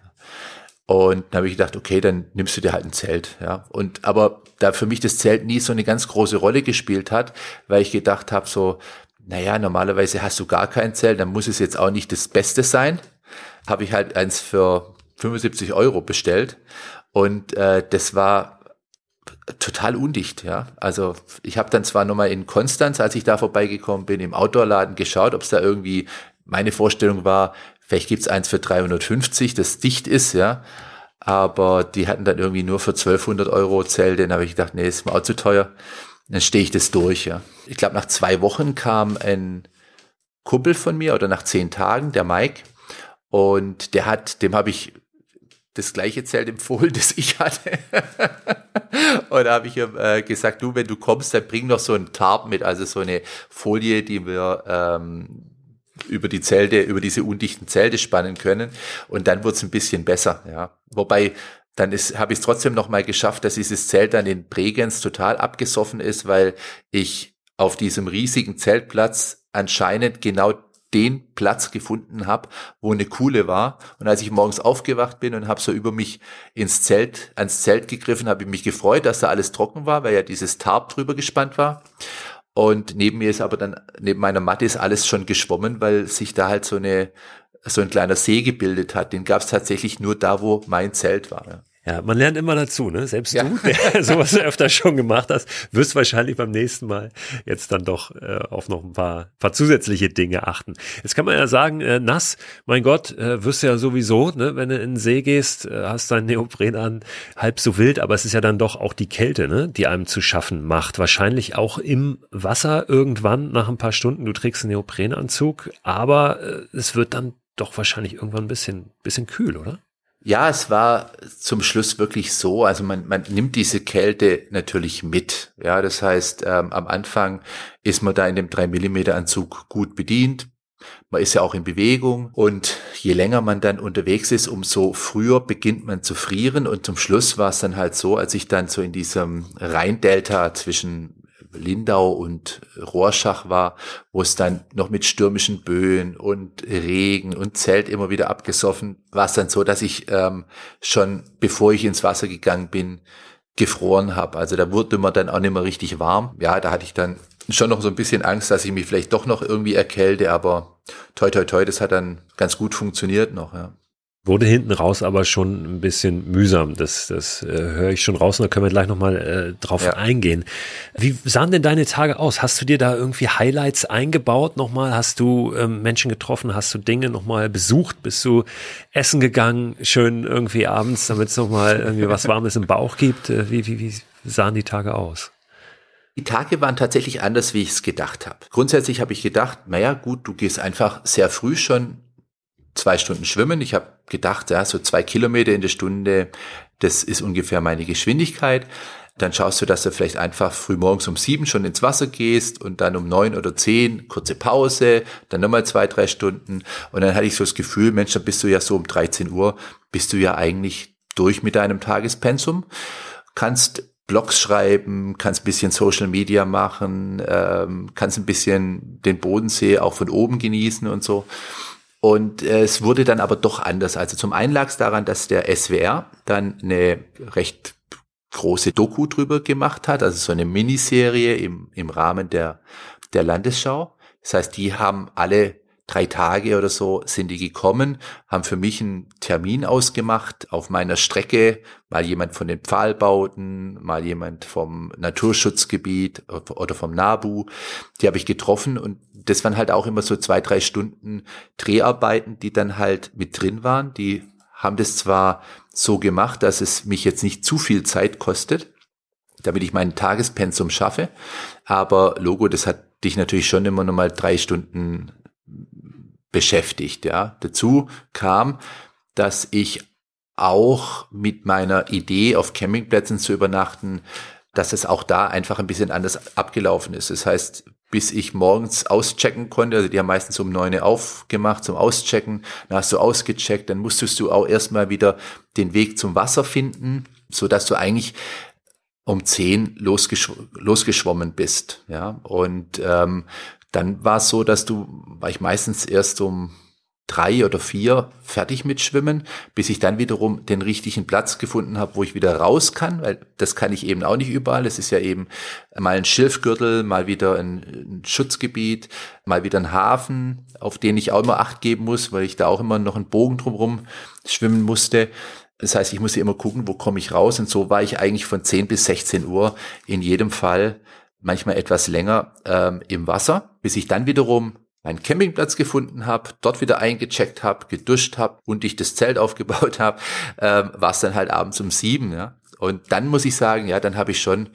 Und dann habe ich gedacht, okay, dann nimmst du dir halt ein Zelt, ja. Und aber da für mich das Zelt nie so eine ganz große Rolle gespielt hat, weil ich gedacht habe, so, naja, normalerweise hast du gar kein Zelt, dann muss es jetzt auch nicht das Beste sein. Habe ich halt eins für 75 Euro bestellt. Und äh, das war total undicht, ja. Also ich habe dann zwar nochmal in Konstanz, als ich da vorbeigekommen bin, im Outdoor-Laden geschaut, ob es da irgendwie, meine Vorstellung war, vielleicht gibt's eins für 350, das dicht ist, ja. Aber die hatten dann irgendwie nur für 1200 Euro Zelte. Dann habe ich gedacht, nee, ist mir auch zu teuer. Dann stehe ich das durch, ja. Ich glaube, nach zwei Wochen kam ein Kumpel von mir oder nach zehn Tagen, der Mike. Und der hat, dem habe ich das gleiche Zelt empfohlen, das ich hatte. und da habe ich ihm äh, gesagt, du, wenn du kommst, dann bring noch so ein Tarp mit, also so eine Folie, die wir ähm, über die Zelte, über diese undichten Zelte spannen können. Und dann wird's ein bisschen besser, ja. Wobei dann habe ich es trotzdem noch mal geschafft, dass dieses Zelt dann in Bregenz total abgesoffen ist, weil ich auf diesem riesigen Zeltplatz anscheinend genau den Platz gefunden habe, wo eine Kuhle war. Und als ich morgens aufgewacht bin und habe so über mich ins Zelt, ans Zelt gegriffen, habe ich mich gefreut, dass da alles trocken war, weil ja dieses Tarp drüber gespannt war. Und neben mir ist aber dann, neben meiner Matte ist alles schon geschwommen, weil sich da halt so eine, so ein kleiner See gebildet hat. Den gab es tatsächlich nur da, wo mein Zelt war. Ja. Man lernt immer dazu, ne? Selbst ja. du, der sowas öfter schon gemacht hast, wirst wahrscheinlich beim nächsten Mal jetzt dann doch äh, auf noch ein paar, paar zusätzliche Dinge achten. Jetzt kann man ja sagen, äh, nass, mein Gott, äh, wirst du ja sowieso, ne? Wenn du in den See gehst, äh, hast dein Neopren an, halb so wild, aber es ist ja dann doch auch die Kälte, ne? Die einem zu schaffen macht. Wahrscheinlich auch im Wasser irgendwann nach ein paar Stunden, du trägst einen Neoprenanzug, aber äh, es wird dann doch wahrscheinlich irgendwann ein bisschen, bisschen kühl, oder? Ja, es war zum Schluss wirklich so. Also man, man nimmt diese Kälte natürlich mit. Ja, das heißt, ähm, am Anfang ist man da in dem 3 Millimeter Anzug gut bedient. Man ist ja auch in Bewegung und je länger man dann unterwegs ist, umso früher beginnt man zu frieren und zum Schluss war es dann halt so, als ich dann so in diesem Rheindelta zwischen Lindau und Rorschach war, wo es dann noch mit stürmischen Böen und Regen und Zelt immer wieder abgesoffen, war es dann so, dass ich ähm, schon, bevor ich ins Wasser gegangen bin, gefroren habe. Also da wurde mir dann auch nicht mehr richtig warm. Ja, da hatte ich dann schon noch so ein bisschen Angst, dass ich mich vielleicht doch noch irgendwie erkälte, aber toi toi toi, das hat dann ganz gut funktioniert noch, ja. Wurde hinten raus aber schon ein bisschen mühsam. Das, das äh, höre ich schon raus und da können wir gleich nochmal äh, drauf ja. eingehen. Wie sahen denn deine Tage aus? Hast du dir da irgendwie Highlights eingebaut nochmal? Hast du ähm, Menschen getroffen? Hast du Dinge nochmal besucht? Bist du essen gegangen? Schön irgendwie abends, damit es nochmal irgendwie was Warmes im Bauch gibt? Äh, wie, wie, wie sahen die Tage aus? Die Tage waren tatsächlich anders, wie ich es gedacht habe. Grundsätzlich habe ich gedacht, naja gut, du gehst einfach sehr früh schon zwei Stunden schwimmen. Ich habe gedacht, ja, so zwei Kilometer in der Stunde, das ist ungefähr meine Geschwindigkeit. Dann schaust du, dass du vielleicht einfach früh morgens um sieben schon ins Wasser gehst und dann um neun oder zehn kurze Pause, dann nochmal zwei, drei Stunden. Und dann hatte ich so das Gefühl, Mensch, dann bist du ja so um 13 Uhr, bist du ja eigentlich durch mit deinem Tagespensum. Kannst Blogs schreiben, kannst ein bisschen Social Media machen, ähm, kannst ein bisschen den Bodensee auch von oben genießen und so. Und äh, es wurde dann aber doch anders. Also zum einen lag es daran, dass der SWR dann eine recht große Doku drüber gemacht hat, also so eine Miniserie im, im Rahmen der, der Landesschau. Das heißt, die haben alle drei Tage oder so sind die gekommen, haben für mich einen Termin ausgemacht auf meiner Strecke, mal jemand von den Pfahlbauten, mal jemand vom Naturschutzgebiet oder vom NABU, die habe ich getroffen und das waren halt auch immer so zwei, drei Stunden Dreharbeiten, die dann halt mit drin waren. Die haben das zwar so gemacht, dass es mich jetzt nicht zu viel Zeit kostet, damit ich meinen Tagespensum schaffe, aber Logo, das hat dich natürlich schon immer noch mal drei Stunden beschäftigt. Ja. Dazu kam, dass ich auch mit meiner Idee, auf Campingplätzen zu übernachten, dass es auch da einfach ein bisschen anders abgelaufen ist. Das heißt, bis ich morgens auschecken konnte, also die haben meistens um neun aufgemacht zum Auschecken, dann hast du ausgecheckt, dann musstest du auch erstmal wieder den Weg zum Wasser finden, so dass du eigentlich um zehn losgesch losgeschwommen bist, ja. Und ähm, dann war es so, dass du, war ich meistens erst um drei oder vier fertig mit Schwimmen, bis ich dann wiederum den richtigen Platz gefunden habe, wo ich wieder raus kann, weil das kann ich eben auch nicht überall. Es ist ja eben mal ein Schilfgürtel, mal wieder ein, ein Schutzgebiet, mal wieder ein Hafen, auf den ich auch immer Acht geben muss, weil ich da auch immer noch einen Bogen drumherum schwimmen musste. Das heißt, ich musste immer gucken, wo komme ich raus. Und so war ich eigentlich von 10 bis 16 Uhr in jedem Fall manchmal etwas länger ähm, im Wasser, bis ich dann wiederum meinen Campingplatz gefunden habe, dort wieder eingecheckt habe, geduscht habe und ich das Zelt aufgebaut habe, ähm, war es dann halt abends um sieben. Ja? Und dann muss ich sagen, ja, dann habe ich schon,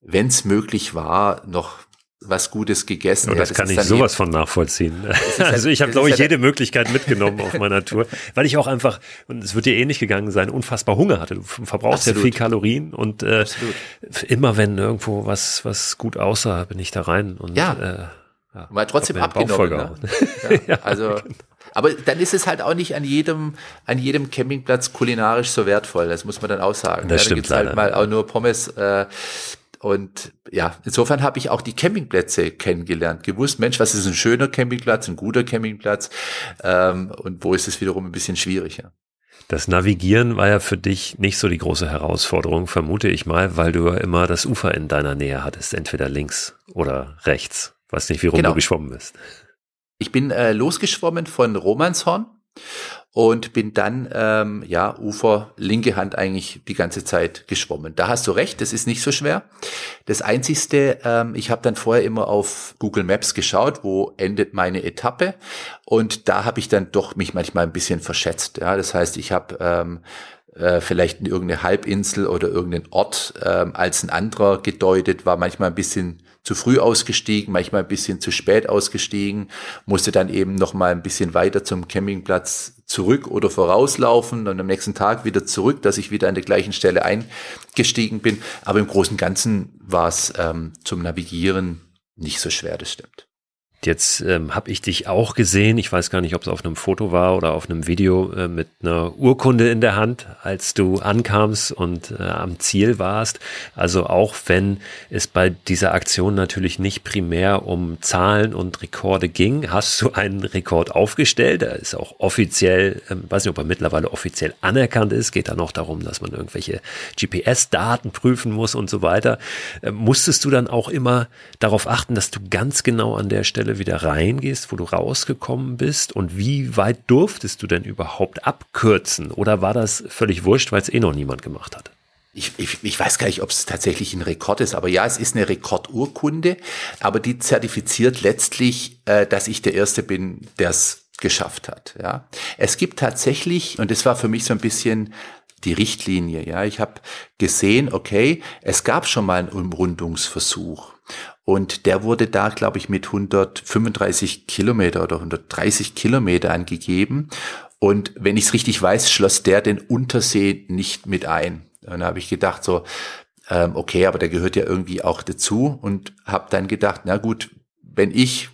wenn es möglich war, noch was Gutes gegessen. Oh, das, ja, das kann ich sowas von nachvollziehen. Halt, also ich habe, glaube ich, halt jede Möglichkeit mitgenommen auf meiner Tour, weil ich auch einfach, und es wird dir ähnlich gegangen sein, unfassbar Hunger hatte. Du verbrauchst Absolut. ja viel Kalorien und äh, immer wenn irgendwo was, was gut aussah, bin ich da rein und ja. äh, ja, mal trotzdem abgenommen. Ne? Ja, ja, also, genau. aber dann ist es halt auch nicht an jedem, an jedem Campingplatz kulinarisch so wertvoll. Das muss man dann auch sagen. Das ja, stimmt. Da gibt's halt mal auch nur Pommes. Äh, und ja, insofern habe ich auch die Campingplätze kennengelernt, gewusst, Mensch, was ist ein schöner Campingplatz, ein guter Campingplatz ähm, und wo ist es wiederum ein bisschen schwieriger. Das Navigieren war ja für dich nicht so die große Herausforderung, vermute ich mal, weil du ja immer das Ufer in deiner Nähe hattest, entweder links oder rechts. Weiß nicht, wie rum genau. du geschwommen bist. Ich bin äh, losgeschwommen von Romanshorn und bin dann ähm, ja Ufer linke Hand eigentlich die ganze Zeit geschwommen. Da hast du recht, das ist nicht so schwer. Das einzigste, ähm, ich habe dann vorher immer auf Google Maps geschaut, wo endet meine Etappe und da habe ich dann doch mich manchmal ein bisschen verschätzt. Ja, das heißt, ich habe ähm, äh, vielleicht irgendeine Halbinsel oder irgendeinen Ort ähm, als ein anderer gedeutet, war manchmal ein bisschen zu früh ausgestiegen, manchmal ein bisschen zu spät ausgestiegen, musste dann eben noch mal ein bisschen weiter zum Campingplatz zurück oder vorauslaufen und am nächsten Tag wieder zurück, dass ich wieder an der gleichen Stelle eingestiegen bin. Aber im Großen und Ganzen war es ähm, zum Navigieren nicht so schwer, das stimmt. Jetzt ähm, habe ich dich auch gesehen, ich weiß gar nicht, ob es auf einem Foto war oder auf einem Video äh, mit einer Urkunde in der Hand, als du ankamst und äh, am Ziel warst. Also auch wenn es bei dieser Aktion natürlich nicht primär um Zahlen und Rekorde ging, hast du einen Rekord aufgestellt. Der ist auch offiziell, ähm, weiß nicht, ob er mittlerweile offiziell anerkannt ist. Geht da noch darum, dass man irgendwelche GPS-Daten prüfen muss und so weiter. Äh, musstest du dann auch immer darauf achten, dass du ganz genau an der Stelle Stelle wieder reingehst, wo du rausgekommen bist? Und wie weit durftest du denn überhaupt abkürzen? Oder war das völlig wurscht, weil es eh noch niemand gemacht hat? Ich, ich, ich weiß gar nicht, ob es tatsächlich ein Rekord ist, aber ja, es ist eine Rekordurkunde, aber die zertifiziert letztlich, äh, dass ich der Erste bin, der es geschafft hat. Ja, es gibt tatsächlich, und das war für mich so ein bisschen die Richtlinie. Ja, ich habe gesehen, okay, es gab schon mal einen Umrundungsversuch und der wurde da, glaube ich, mit 135 Kilometer oder 130 Kilometer angegeben. Und wenn ich es richtig weiß, schloss der den Untersee nicht mit ein. Dann habe ich gedacht so, ähm, okay, aber der gehört ja irgendwie auch dazu und habe dann gedacht, na gut, wenn ich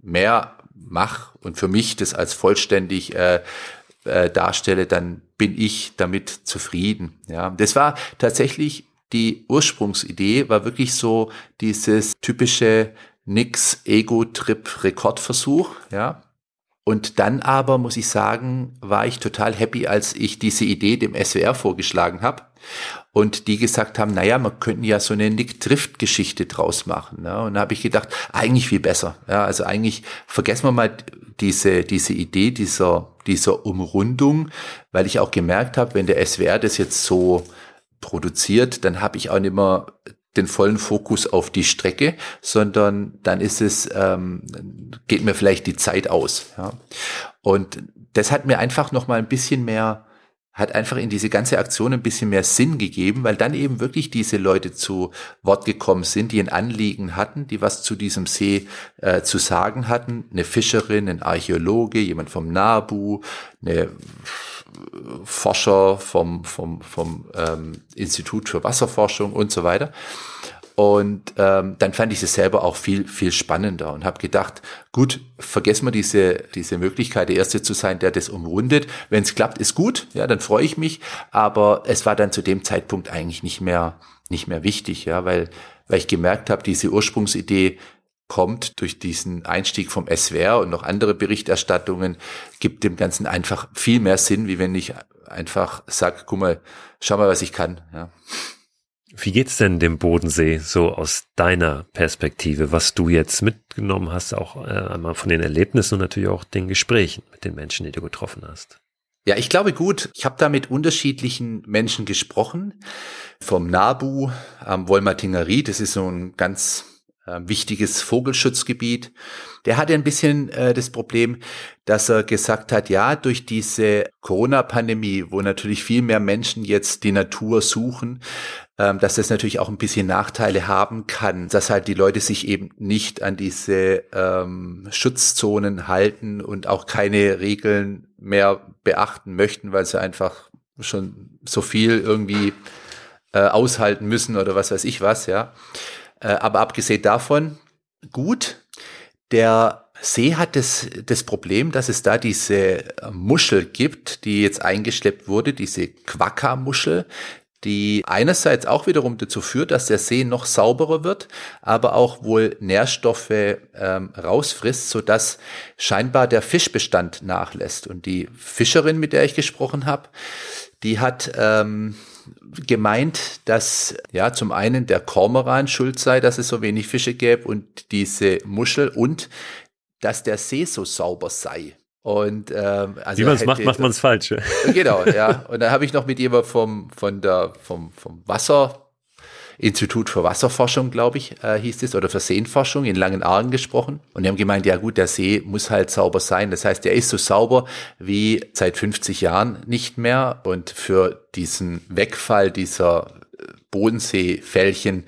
mehr mache und für mich das als vollständig äh, äh, darstelle, dann bin ich damit zufrieden. Ja, das war tatsächlich die Ursprungsidee, war wirklich so dieses typische Nix Ego-Trip Rekordversuch. Ja, und dann aber muss ich sagen, war ich total happy, als ich diese Idee dem SWR vorgeschlagen habe und die gesagt haben, naja, man könnte ja so eine Nick-Drift-Geschichte draus machen. Ne? Und da habe ich gedacht, eigentlich viel besser. Ja, also eigentlich vergessen wir mal diese, diese Idee dieser, dieser Umrundung, weil ich auch gemerkt habe, wenn der SWR das jetzt so produziert, dann habe ich auch nicht mehr den vollen Fokus auf die Strecke, sondern dann ist es, ähm, geht mir vielleicht die Zeit aus. Ja. Und das hat mir einfach noch mal ein bisschen mehr, hat einfach in diese ganze Aktion ein bisschen mehr Sinn gegeben, weil dann eben wirklich diese Leute zu Wort gekommen sind, die ein Anliegen hatten, die was zu diesem See äh, zu sagen hatten. Eine Fischerin, ein Archäologe, jemand vom NABU, eine Forscher vom, vom, vom ähm, Institut für Wasserforschung und so weiter. Und ähm, dann fand ich es selber auch viel, viel spannender und habe gedacht, gut, vergessen wir diese, diese Möglichkeit, der Erste zu sein, der das umrundet. Wenn es klappt, ist gut, ja, dann freue ich mich. Aber es war dann zu dem Zeitpunkt eigentlich nicht mehr, nicht mehr wichtig, ja, weil, weil ich gemerkt habe, diese Ursprungsidee kommt durch diesen Einstieg vom SWR und noch andere Berichterstattungen, gibt dem Ganzen einfach viel mehr Sinn, wie wenn ich einfach sag, guck mal, schau mal, was ich kann. Ja. Wie geht's denn dem Bodensee so aus deiner Perspektive, was du jetzt mitgenommen hast, auch äh, einmal von den Erlebnissen und natürlich auch den Gesprächen mit den Menschen, die du getroffen hast? Ja, ich glaube gut. Ich habe da mit unterschiedlichen Menschen gesprochen. Vom Nabu am Wolmertinger Ried, das ist so ein ganz äh, wichtiges Vogelschutzgebiet. Der hatte ein bisschen äh, das Problem, dass er gesagt hat, ja, durch diese Corona-Pandemie, wo natürlich viel mehr Menschen jetzt die Natur suchen, ähm, dass das natürlich auch ein bisschen Nachteile haben kann, dass halt die Leute sich eben nicht an diese ähm, Schutzzonen halten und auch keine Regeln mehr beachten möchten, weil sie einfach schon so viel irgendwie äh, aushalten müssen oder was weiß ich was, ja. Äh, aber abgesehen davon, gut, der See hat das, das Problem, dass es da diese Muschel gibt, die jetzt eingeschleppt wurde, diese Quakka-Muschel, die einerseits auch wiederum dazu führt, dass der See noch sauberer wird, aber auch wohl Nährstoffe ähm, rausfrisst, so dass scheinbar der Fischbestand nachlässt. Und die Fischerin, mit der ich gesprochen habe, die hat ähm, gemeint, dass ja zum einen der Kormoran schuld sei, dass es so wenig Fische gäbe und diese Muschel und dass der See so sauber sei. Und ähm, also wie man es macht, macht man es falsch. Genau, ja. Und dann habe ich noch mit jemand vom von der vom vom Wasser Institut für Wasserforschung, glaube ich, äh, hieß es, oder für Seenforschung in Langenargen gesprochen. Und die haben gemeint, ja gut, der See muss halt sauber sein. Das heißt, der ist so sauber wie seit 50 Jahren nicht mehr. Und für diesen Wegfall dieser äh, Bodenseefällchen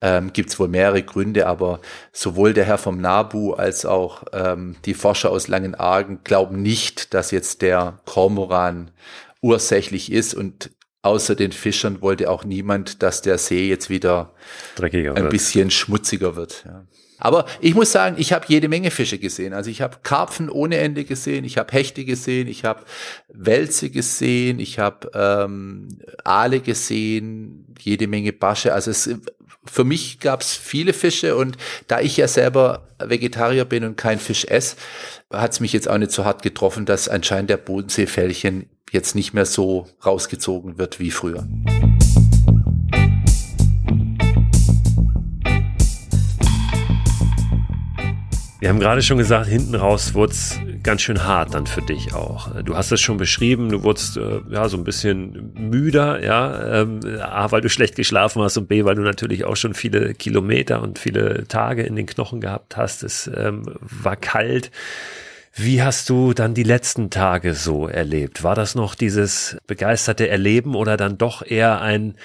ähm, gibt es wohl mehrere Gründe, aber sowohl der Herr vom NABU als auch ähm, die Forscher aus Langenargen glauben nicht, dass jetzt der Kormoran ursächlich ist und außer den Fischern wollte auch niemand, dass der See jetzt wieder Dreckiger ein wird. bisschen schmutziger wird. Ja. Aber ich muss sagen, ich habe jede Menge Fische gesehen. Also ich habe Karpfen ohne Ende gesehen, ich habe Hechte gesehen, ich habe Wälze gesehen, ich habe ähm, Aale gesehen, jede Menge Basche. Also es, für mich gab es viele Fische und da ich ja selber Vegetarier bin und kein Fisch esse, hat es mich jetzt auch nicht so hart getroffen, dass anscheinend der Bodenseefällchen jetzt nicht mehr so rausgezogen wird wie früher. Wir haben gerade schon gesagt, hinten raus wurde es ganz schön hart dann für dich auch. Du hast es schon beschrieben, du wurdest äh, ja so ein bisschen müder, ja, ähm, A, weil du schlecht geschlafen hast und B, weil du natürlich auch schon viele Kilometer und viele Tage in den Knochen gehabt hast. Es ähm, war kalt. Wie hast du dann die letzten Tage so erlebt? War das noch dieses begeisterte Erleben oder dann doch eher ein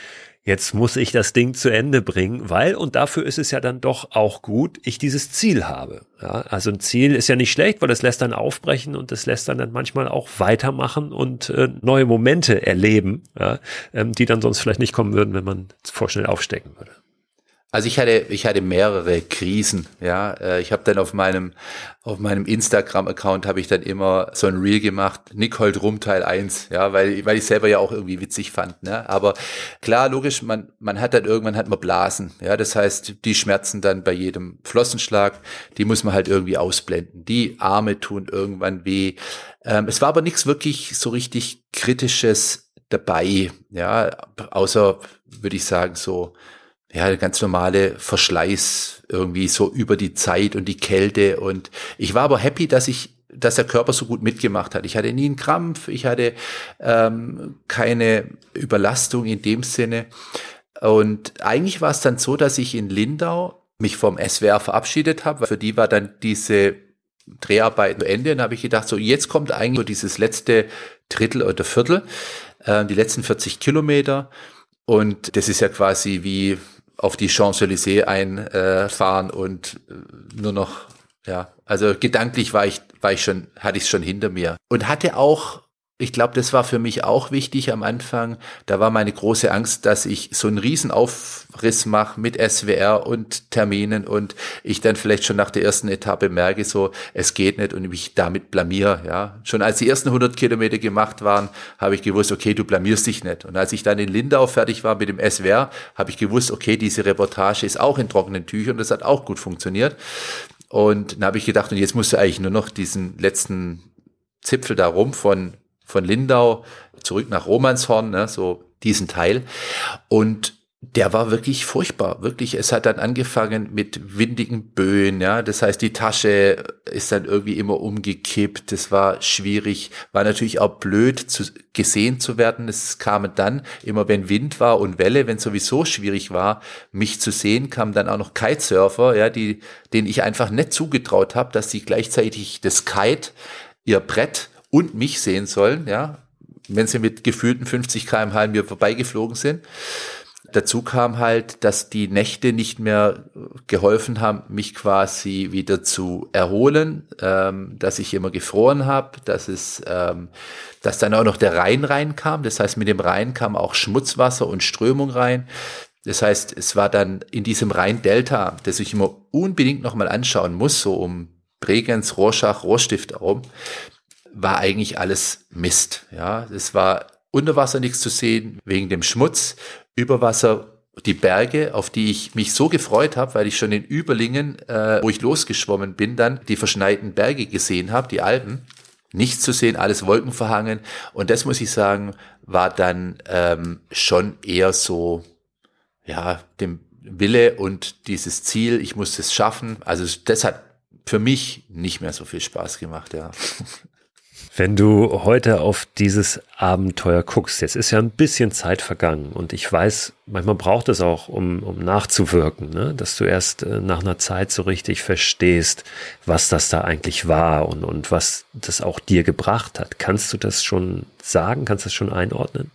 jetzt muss ich das Ding zu Ende bringen, weil, und dafür ist es ja dann doch auch gut, ich dieses Ziel habe. Ja, also ein Ziel ist ja nicht schlecht, weil es lässt dann aufbrechen und es lässt dann, dann manchmal auch weitermachen und äh, neue Momente erleben, ja, ähm, die dann sonst vielleicht nicht kommen würden, wenn man vorschnell aufstecken würde. Also ich hatte, ich hatte mehrere Krisen, ja. Äh, ich habe dann auf meinem, auf meinem Instagram-Account habe ich dann immer so ein Reel gemacht, Nicole Drum Teil 1, ja, weil, weil ich selber ja auch irgendwie witzig fand, ne. Aber klar, logisch, man, man hat dann irgendwann hat man Blasen, ja. Das heißt, die Schmerzen dann bei jedem Flossenschlag, die muss man halt irgendwie ausblenden. Die Arme tun irgendwann weh. Ähm, es war aber nichts wirklich so richtig Kritisches dabei, ja, außer, würde ich sagen, so, ja, ganz normale Verschleiß irgendwie so über die Zeit und die Kälte. Und ich war aber happy, dass ich, dass der Körper so gut mitgemacht hat. Ich hatte nie einen Krampf, ich hatte ähm, keine Überlastung in dem Sinne. Und eigentlich war es dann so, dass ich in Lindau mich vom SWR verabschiedet habe. Für die war dann diese Dreharbeiten zu Ende. Und habe ich gedacht, so jetzt kommt eigentlich so dieses letzte Drittel oder Viertel, äh, die letzten 40 Kilometer. Und das ist ja quasi wie auf die Champs-Élysées einfahren und äh, nur noch, ja, also gedanklich war ich, war ich schon, hatte ich es schon hinter mir. Und hatte auch ich glaube, das war für mich auch wichtig am Anfang. Da war meine große Angst, dass ich so einen Riesenaufriss mache mit SWR und Terminen und ich dann vielleicht schon nach der ersten Etappe merke, so, es geht nicht und mich damit blamier, ja. Schon als die ersten 100 Kilometer gemacht waren, habe ich gewusst, okay, du blamierst dich nicht. Und als ich dann in Lindau fertig war mit dem SWR, habe ich gewusst, okay, diese Reportage ist auch in trockenen Tüchern, das hat auch gut funktioniert. Und dann habe ich gedacht, und jetzt musst du eigentlich nur noch diesen letzten Zipfel da rum von von Lindau zurück nach Romanshorn, ne, so diesen Teil. Und der war wirklich furchtbar, wirklich. Es hat dann angefangen mit windigen Böen, ja. Das heißt, die Tasche ist dann irgendwie immer umgekippt. Das war schwierig, war natürlich auch blöd zu, gesehen zu werden. Es kamen dann immer, wenn Wind war und Welle, wenn sowieso schwierig war, mich zu sehen, kamen dann auch noch Kitesurfer, ja, die, denen ich einfach nicht zugetraut habe, dass sie gleichzeitig das Kite, ihr Brett und mich sehen sollen, ja, wenn sie mit gefühlten 50 kmh an mir vorbeigeflogen sind. Dazu kam halt, dass die Nächte nicht mehr geholfen haben, mich quasi wieder zu erholen, ähm, dass ich immer gefroren habe, dass es, ähm, dass dann auch noch der Rhein reinkam. Das heißt, mit dem Rhein kam auch Schmutzwasser und Strömung rein. Das heißt, es war dann in diesem Rhein-Delta, das ich immer unbedingt nochmal anschauen muss, so um Bregenz, Rorschach, Rohrstift herum war eigentlich alles Mist. Ja, es war unter Wasser nichts zu sehen wegen dem Schmutz. Über Wasser die Berge, auf die ich mich so gefreut habe, weil ich schon in Überlingen, äh, wo ich losgeschwommen bin, dann die verschneiten Berge gesehen habe, die Alpen. Nichts zu sehen, alles wolkenverhangen. Und das muss ich sagen, war dann ähm, schon eher so, ja, dem Wille und dieses Ziel, ich muss es schaffen. Also das hat für mich nicht mehr so viel Spaß gemacht, ja. Wenn du heute auf dieses Abenteuer guckst, jetzt ist ja ein bisschen Zeit vergangen und ich weiß, manchmal braucht es auch, um, um nachzuwirken, ne? dass du erst äh, nach einer Zeit so richtig verstehst, was das da eigentlich war und, und was das auch dir gebracht hat. Kannst du das schon sagen? Kannst du das schon einordnen?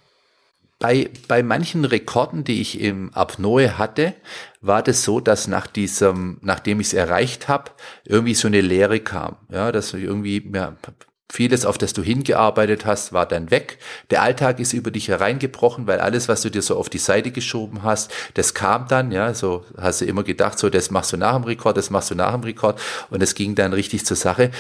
Bei, bei manchen Rekorden, die ich im Apnoe hatte, war das so, dass nach diesem, nachdem ich es erreicht habe, irgendwie so eine Leere kam. Ja, dass irgendwie, ja, Vieles, auf das du hingearbeitet hast, war dann weg. Der Alltag ist über dich hereingebrochen, weil alles, was du dir so auf die Seite geschoben hast, das kam dann, ja, so hast du immer gedacht, so das machst du nach dem Rekord, das machst du nach dem Rekord und es ging dann richtig zur Sache.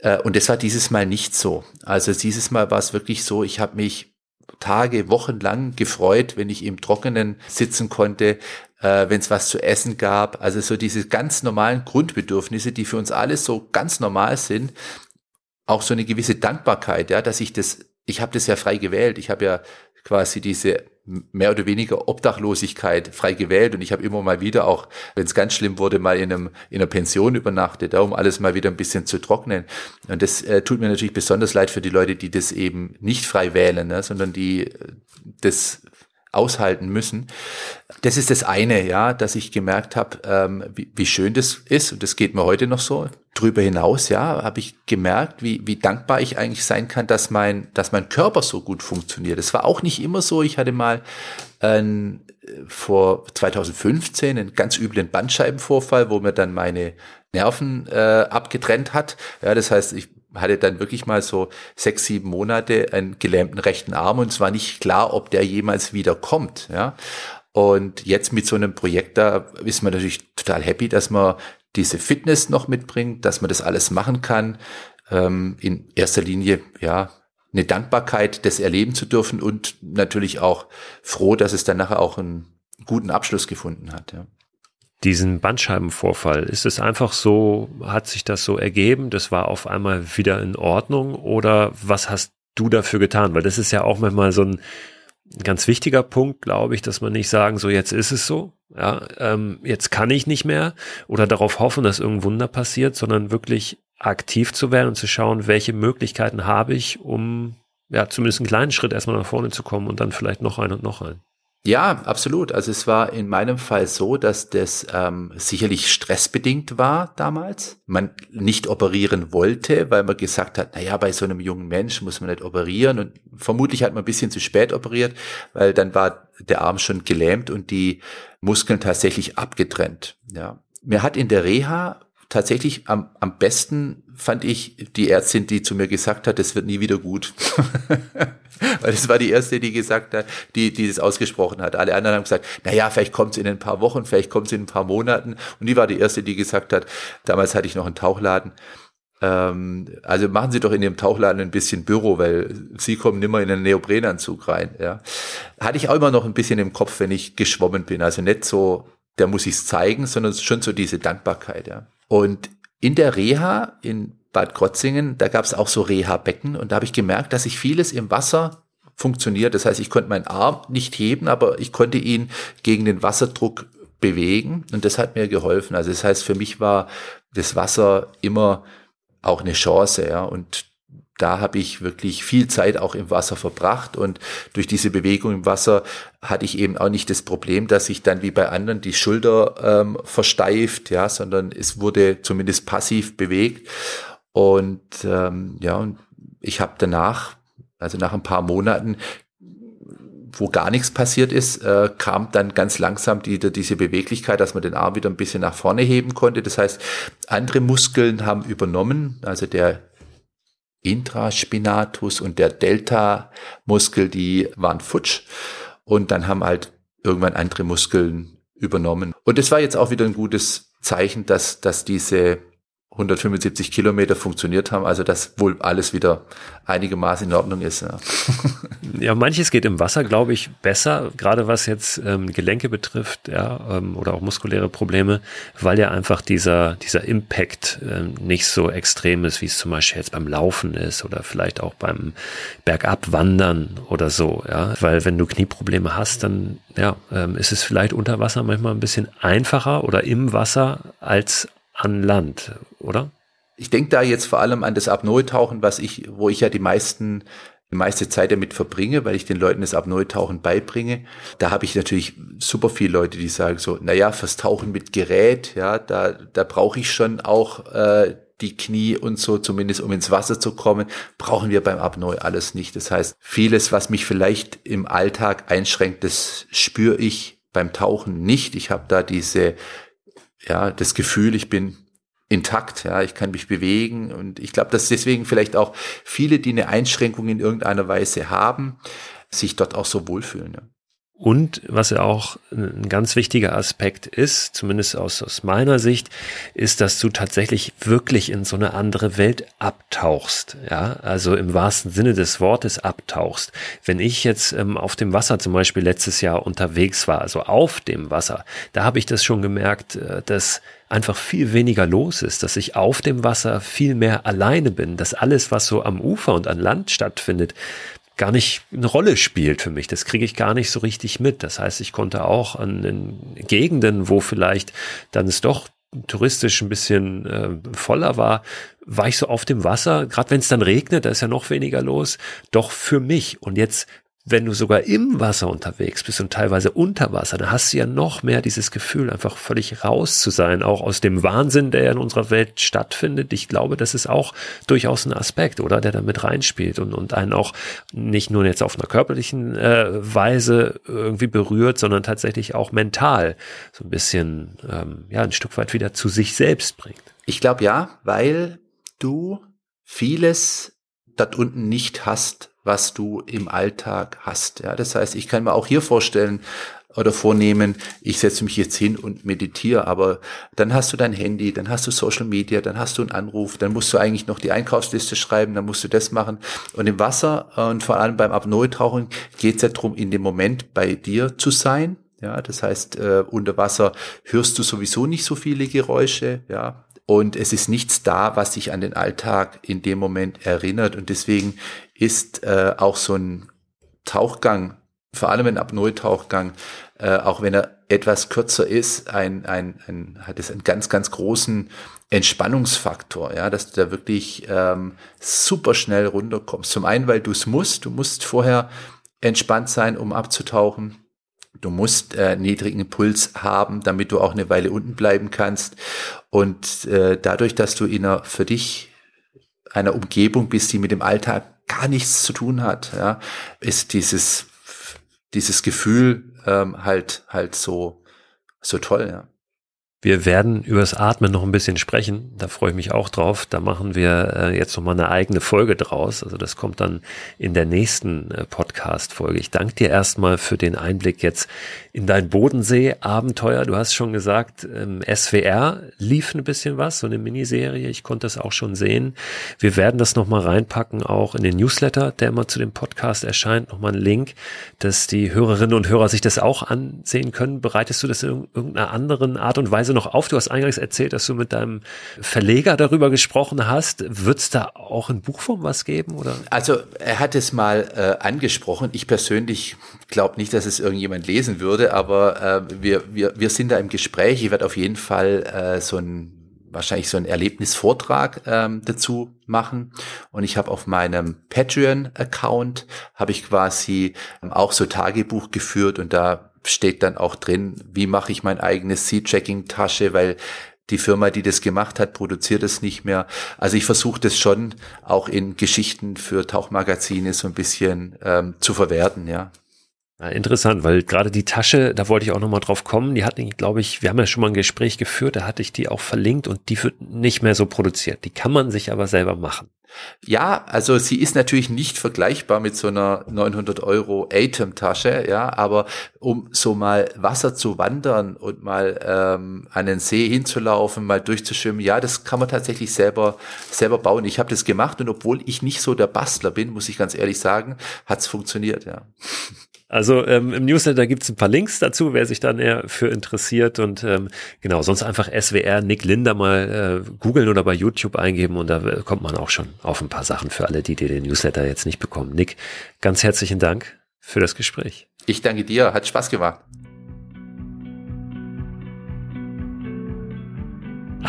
Äh, und das war dieses Mal nicht so. Also dieses Mal war es wirklich so, ich habe mich Tage, Wochen lang gefreut, wenn ich im Trockenen sitzen konnte, äh, wenn es was zu essen gab. Also so diese ganz normalen Grundbedürfnisse, die für uns alle so ganz normal sind, auch so eine gewisse Dankbarkeit, ja, dass ich das, ich habe das ja frei gewählt. Ich habe ja quasi diese mehr oder weniger Obdachlosigkeit frei gewählt und ich habe immer mal wieder auch, wenn es ganz schlimm wurde, mal in, einem, in einer Pension übernachtet, um alles mal wieder ein bisschen zu trocknen. Und das äh, tut mir natürlich besonders leid für die Leute, die das eben nicht frei wählen, ne, sondern die äh, das aushalten müssen. Das ist das eine, ja, dass ich gemerkt habe, ähm, wie, wie schön das ist und das geht mir heute noch so. Drüber hinaus, ja, habe ich gemerkt, wie, wie dankbar ich eigentlich sein kann, dass mein, dass mein Körper so gut funktioniert. Es war auch nicht immer so. Ich hatte mal ein, vor 2015 einen ganz üblen Bandscheibenvorfall, wo mir dann meine Nerven äh, abgetrennt hat. Ja, das heißt, ich hatte dann wirklich mal so sechs, sieben Monate einen gelähmten rechten Arm und es war nicht klar, ob der jemals wieder kommt. Ja. Und jetzt mit so einem Projekt, da ist man natürlich total happy, dass man diese Fitness noch mitbringt, dass man das alles machen kann. Ähm, in erster Linie, ja, eine Dankbarkeit, das erleben zu dürfen und natürlich auch froh, dass es dann nachher auch einen guten Abschluss gefunden hat. Ja diesen Bandscheibenvorfall? Ist es einfach so, hat sich das so ergeben, das war auf einmal wieder in Ordnung oder was hast du dafür getan? Weil das ist ja auch manchmal so ein ganz wichtiger Punkt, glaube ich, dass man nicht sagen, so jetzt ist es so, ja, ähm, jetzt kann ich nicht mehr oder darauf hoffen, dass irgendein Wunder passiert, sondern wirklich aktiv zu werden und zu schauen, welche Möglichkeiten habe ich, um ja zumindest einen kleinen Schritt erstmal nach vorne zu kommen und dann vielleicht noch ein und noch ein. Ja, absolut. Also es war in meinem Fall so, dass das ähm, sicherlich stressbedingt war damals. Man nicht operieren wollte, weil man gesagt hat, na ja, bei so einem jungen Mensch muss man nicht operieren. Und vermutlich hat man ein bisschen zu spät operiert, weil dann war der Arm schon gelähmt und die Muskeln tatsächlich abgetrennt. Ja. Mir hat in der Reha tatsächlich am, am besten fand ich die Ärztin, die zu mir gesagt hat, es wird nie wieder gut. Weil das war die erste, die gesagt hat, die, die das ausgesprochen hat. Alle anderen haben gesagt, na ja, vielleicht kommt es in ein paar Wochen, vielleicht kommt es in ein paar Monaten. Und die war die erste, die gesagt hat, damals hatte ich noch einen Tauchladen. Ähm, also machen Sie doch in Ihrem Tauchladen ein bisschen Büro, weil Sie kommen nimmer in einen Neoprenanzug rein. Ja. Hatte ich auch immer noch ein bisschen im Kopf, wenn ich geschwommen bin. Also nicht so, der muss ich's zeigen, sondern schon so diese Dankbarkeit. Ja. Und in der Reha in Bad Krotzingen, da gab es auch so Reha-Becken und da habe ich gemerkt, dass sich vieles im Wasser funktioniert. Das heißt, ich konnte meinen Arm nicht heben, aber ich konnte ihn gegen den Wasserdruck bewegen und das hat mir geholfen. Also das heißt, für mich war das Wasser immer auch eine Chance, ja. Und da habe ich wirklich viel Zeit auch im Wasser verbracht und durch diese Bewegung im Wasser hatte ich eben auch nicht das Problem, dass sich dann wie bei anderen die Schulter ähm, versteift, ja, sondern es wurde zumindest passiv bewegt und ähm, ja, und ich habe danach, also nach ein paar Monaten, wo gar nichts passiert ist, äh, kam dann ganz langsam die, diese Beweglichkeit, dass man den Arm wieder ein bisschen nach vorne heben konnte. Das heißt, andere Muskeln haben übernommen, also der Intraspinatus und der Delta-Muskel, die waren futsch. Und dann haben halt irgendwann andere Muskeln übernommen. Und es war jetzt auch wieder ein gutes Zeichen, dass, dass diese 175 Kilometer funktioniert haben, also dass wohl alles wieder einigermaßen in Ordnung ist. Ja, ja manches geht im Wasser, glaube ich, besser, gerade was jetzt ähm, Gelenke betrifft, ja, ähm, oder auch muskuläre Probleme, weil ja einfach dieser, dieser Impact ähm, nicht so extrem ist, wie es zum Beispiel jetzt beim Laufen ist oder vielleicht auch beim Bergabwandern oder so, ja, weil wenn du Knieprobleme hast, dann ja, ähm, ist es vielleicht unter Wasser manchmal ein bisschen einfacher oder im Wasser als an Land, oder? Ich denke da jetzt vor allem an das Apnoe-Tauchen, was ich, wo ich ja die meisten die meiste Zeit damit verbringe, weil ich den Leuten das Apnoe-Tauchen beibringe. Da habe ich natürlich super viele Leute, die sagen so, na ja, fürs Tauchen mit Gerät, ja, da, da brauche ich schon auch äh, die Knie und so, zumindest um ins Wasser zu kommen, brauchen wir beim Apnoe alles nicht. Das heißt, vieles, was mich vielleicht im Alltag einschränkt, das spüre ich beim Tauchen nicht. Ich habe da diese ja, das Gefühl, ich bin intakt, ja, ich kann mich bewegen und ich glaube, dass deswegen vielleicht auch viele, die eine Einschränkung in irgendeiner Weise haben, sich dort auch so wohlfühlen. Ja. Und was ja auch ein ganz wichtiger Aspekt ist, zumindest aus, aus meiner Sicht, ist, dass du tatsächlich wirklich in so eine andere Welt abtauchst. Ja, also im wahrsten Sinne des Wortes abtauchst. Wenn ich jetzt ähm, auf dem Wasser zum Beispiel letztes Jahr unterwegs war, also auf dem Wasser, da habe ich das schon gemerkt, äh, dass einfach viel weniger los ist, dass ich auf dem Wasser viel mehr alleine bin, dass alles, was so am Ufer und an Land stattfindet, gar nicht eine Rolle spielt für mich. Das kriege ich gar nicht so richtig mit. Das heißt, ich konnte auch an den Gegenden, wo vielleicht dann es doch touristisch ein bisschen äh, voller war, war ich so auf dem Wasser, gerade wenn es dann regnet, da ist ja noch weniger los, doch für mich. Und jetzt wenn du sogar im Wasser unterwegs bist und teilweise unter Wasser, dann hast du ja noch mehr dieses Gefühl, einfach völlig raus zu sein, auch aus dem Wahnsinn, der in unserer Welt stattfindet. Ich glaube, das ist auch durchaus ein Aspekt, oder, der da mit reinspielt und, und einen auch nicht nur jetzt auf einer körperlichen äh, Weise irgendwie berührt, sondern tatsächlich auch mental so ein bisschen, ähm, ja, ein Stück weit wieder zu sich selbst bringt. Ich glaube ja, weil du vieles dort unten nicht hast, was du im Alltag hast. Ja, das heißt, ich kann mir auch hier vorstellen oder vornehmen, ich setze mich jetzt hin und meditiere, aber dann hast du dein Handy, dann hast du Social Media, dann hast du einen Anruf, dann musst du eigentlich noch die Einkaufsliste schreiben, dann musst du das machen. Und im Wasser und vor allem beim Apnoe-Tauchen geht es ja darum, in dem Moment bei dir zu sein. Ja, das heißt, äh, unter Wasser hörst du sowieso nicht so viele Geräusche, ja, und es ist nichts da, was dich an den Alltag in dem Moment erinnert. Und deswegen ist äh, auch so ein Tauchgang, vor allem ein Apnoe-Tauchgang, äh, auch wenn er etwas kürzer ist, ein, ein, ein, hat es einen ganz, ganz großen Entspannungsfaktor, ja, dass du da wirklich ähm, super schnell runterkommst. Zum einen, weil du es musst, du musst vorher entspannt sein, um abzutauchen. Du musst äh, niedrigen Puls haben, damit du auch eine Weile unten bleiben kannst. Und äh, dadurch, dass du in einer für dich einer Umgebung bist, die mit dem Alltag gar nichts zu tun hat, ja, ist dieses dieses Gefühl ähm, halt halt so so toll. Ja. Wir werden übers Atmen noch ein bisschen sprechen. Da freue ich mich auch drauf. Da machen wir äh, jetzt noch mal eine eigene Folge draus. Also das kommt dann in der nächsten äh, Podcast-Folge. Ich danke dir erstmal für den Einblick jetzt in dein Bodensee-Abenteuer. Du hast schon gesagt, ähm, SWR lief ein bisschen was, so eine Miniserie. Ich konnte das auch schon sehen. Wir werden das noch mal reinpacken, auch in den Newsletter, der immer zu dem Podcast erscheint. Noch mal ein Link, dass die Hörerinnen und Hörer sich das auch ansehen können. Bereitest du das in irgendeiner anderen Art und Weise noch auf. Du hast eingangs erzählt, dass du mit deinem Verleger darüber gesprochen hast. Wird es da auch in Buchform was geben? Oder? Also er hat es mal äh, angesprochen. Ich persönlich glaube nicht, dass es irgendjemand lesen würde, aber äh, wir, wir, wir sind da im Gespräch. Ich werde auf jeden Fall äh, so ein wahrscheinlich so einen Erlebnisvortrag ähm, dazu machen. Und ich habe auf meinem Patreon-Account habe ich quasi ähm, auch so Tagebuch geführt und da steht dann auch drin, wie mache ich mein eigenes Seed-Tracking-Tasche, weil die Firma, die das gemacht hat, produziert es nicht mehr. Also ich versuche das schon auch in Geschichten für Tauchmagazine so ein bisschen ähm, zu verwerten, ja. Ja, interessant, weil gerade die Tasche, da wollte ich auch nochmal drauf kommen, die hat, glaube ich, wir haben ja schon mal ein Gespräch geführt, da hatte ich die auch verlinkt und die wird nicht mehr so produziert. Die kann man sich aber selber machen. Ja, also sie ist natürlich nicht vergleichbar mit so einer 900 Euro Atem-Tasche, ja, aber um so mal Wasser zu wandern und mal ähm, an den See hinzulaufen, mal durchzuschwimmen, ja, das kann man tatsächlich selber selber bauen. Ich habe das gemacht und obwohl ich nicht so der Bastler bin, muss ich ganz ehrlich sagen, hat's funktioniert, ja. Also ähm, im Newsletter gibt's ein paar Links dazu, wer sich dann eher für interessiert und ähm, genau, sonst einfach SWR Nick Linder mal äh, googeln oder bei YouTube eingeben und da kommt man auch schon auf ein paar Sachen für alle, die, die den Newsletter jetzt nicht bekommen. Nick, ganz herzlichen Dank für das Gespräch. Ich danke dir, hat Spaß gemacht.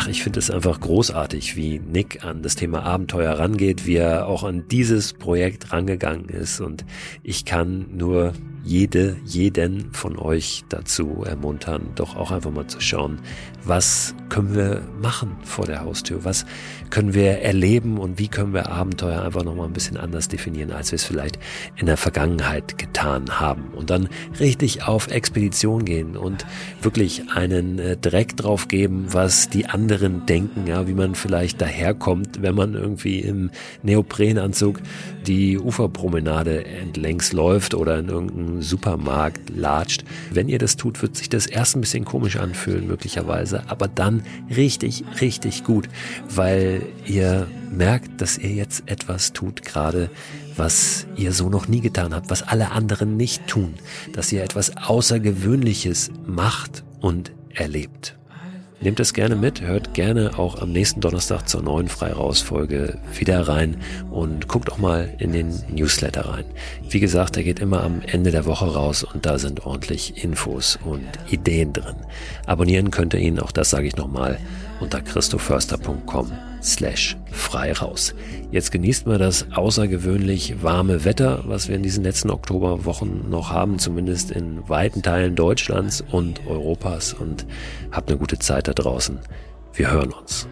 Ach, ich finde es einfach großartig, wie Nick an das Thema Abenteuer rangeht, wie er auch an dieses Projekt rangegangen ist. Und ich kann nur jede, jeden von euch dazu ermuntern, doch auch einfach mal zu schauen, was können wir machen vor der Haustür, was können wir erleben und wie können wir Abenteuer einfach nochmal ein bisschen anders definieren, als wir es vielleicht in der Vergangenheit getan haben. Und dann richtig auf Expedition gehen und wirklich einen äh, Dreck drauf geben, was die anderen denken, ja, wie man vielleicht daherkommt, wenn man irgendwie im Neoprenanzug die Uferpromenade entlängs läuft oder in irgendeinem Supermarkt latscht. Wenn ihr das tut, wird sich das erst ein bisschen komisch anfühlen, möglicherweise, aber dann richtig, richtig gut, weil ihr merkt, dass ihr jetzt etwas tut gerade, was ihr so noch nie getan habt, was alle anderen nicht tun, dass ihr etwas Außergewöhnliches macht und erlebt. Nehmt es gerne mit, hört gerne auch am nächsten Donnerstag zur neuen Freirausfolge wieder rein und guckt auch mal in den Newsletter rein. Wie gesagt, der geht immer am Ende der Woche raus und da sind ordentlich Infos und Ideen drin. Abonnieren könnt ihr ihn, auch das sage ich nochmal, unter christoförster.com slash frei raus. Jetzt genießt mal das außergewöhnlich warme Wetter, was wir in diesen letzten Oktoberwochen noch haben, zumindest in weiten Teilen Deutschlands und Europas und habt eine gute Zeit da draußen. Wir hören uns.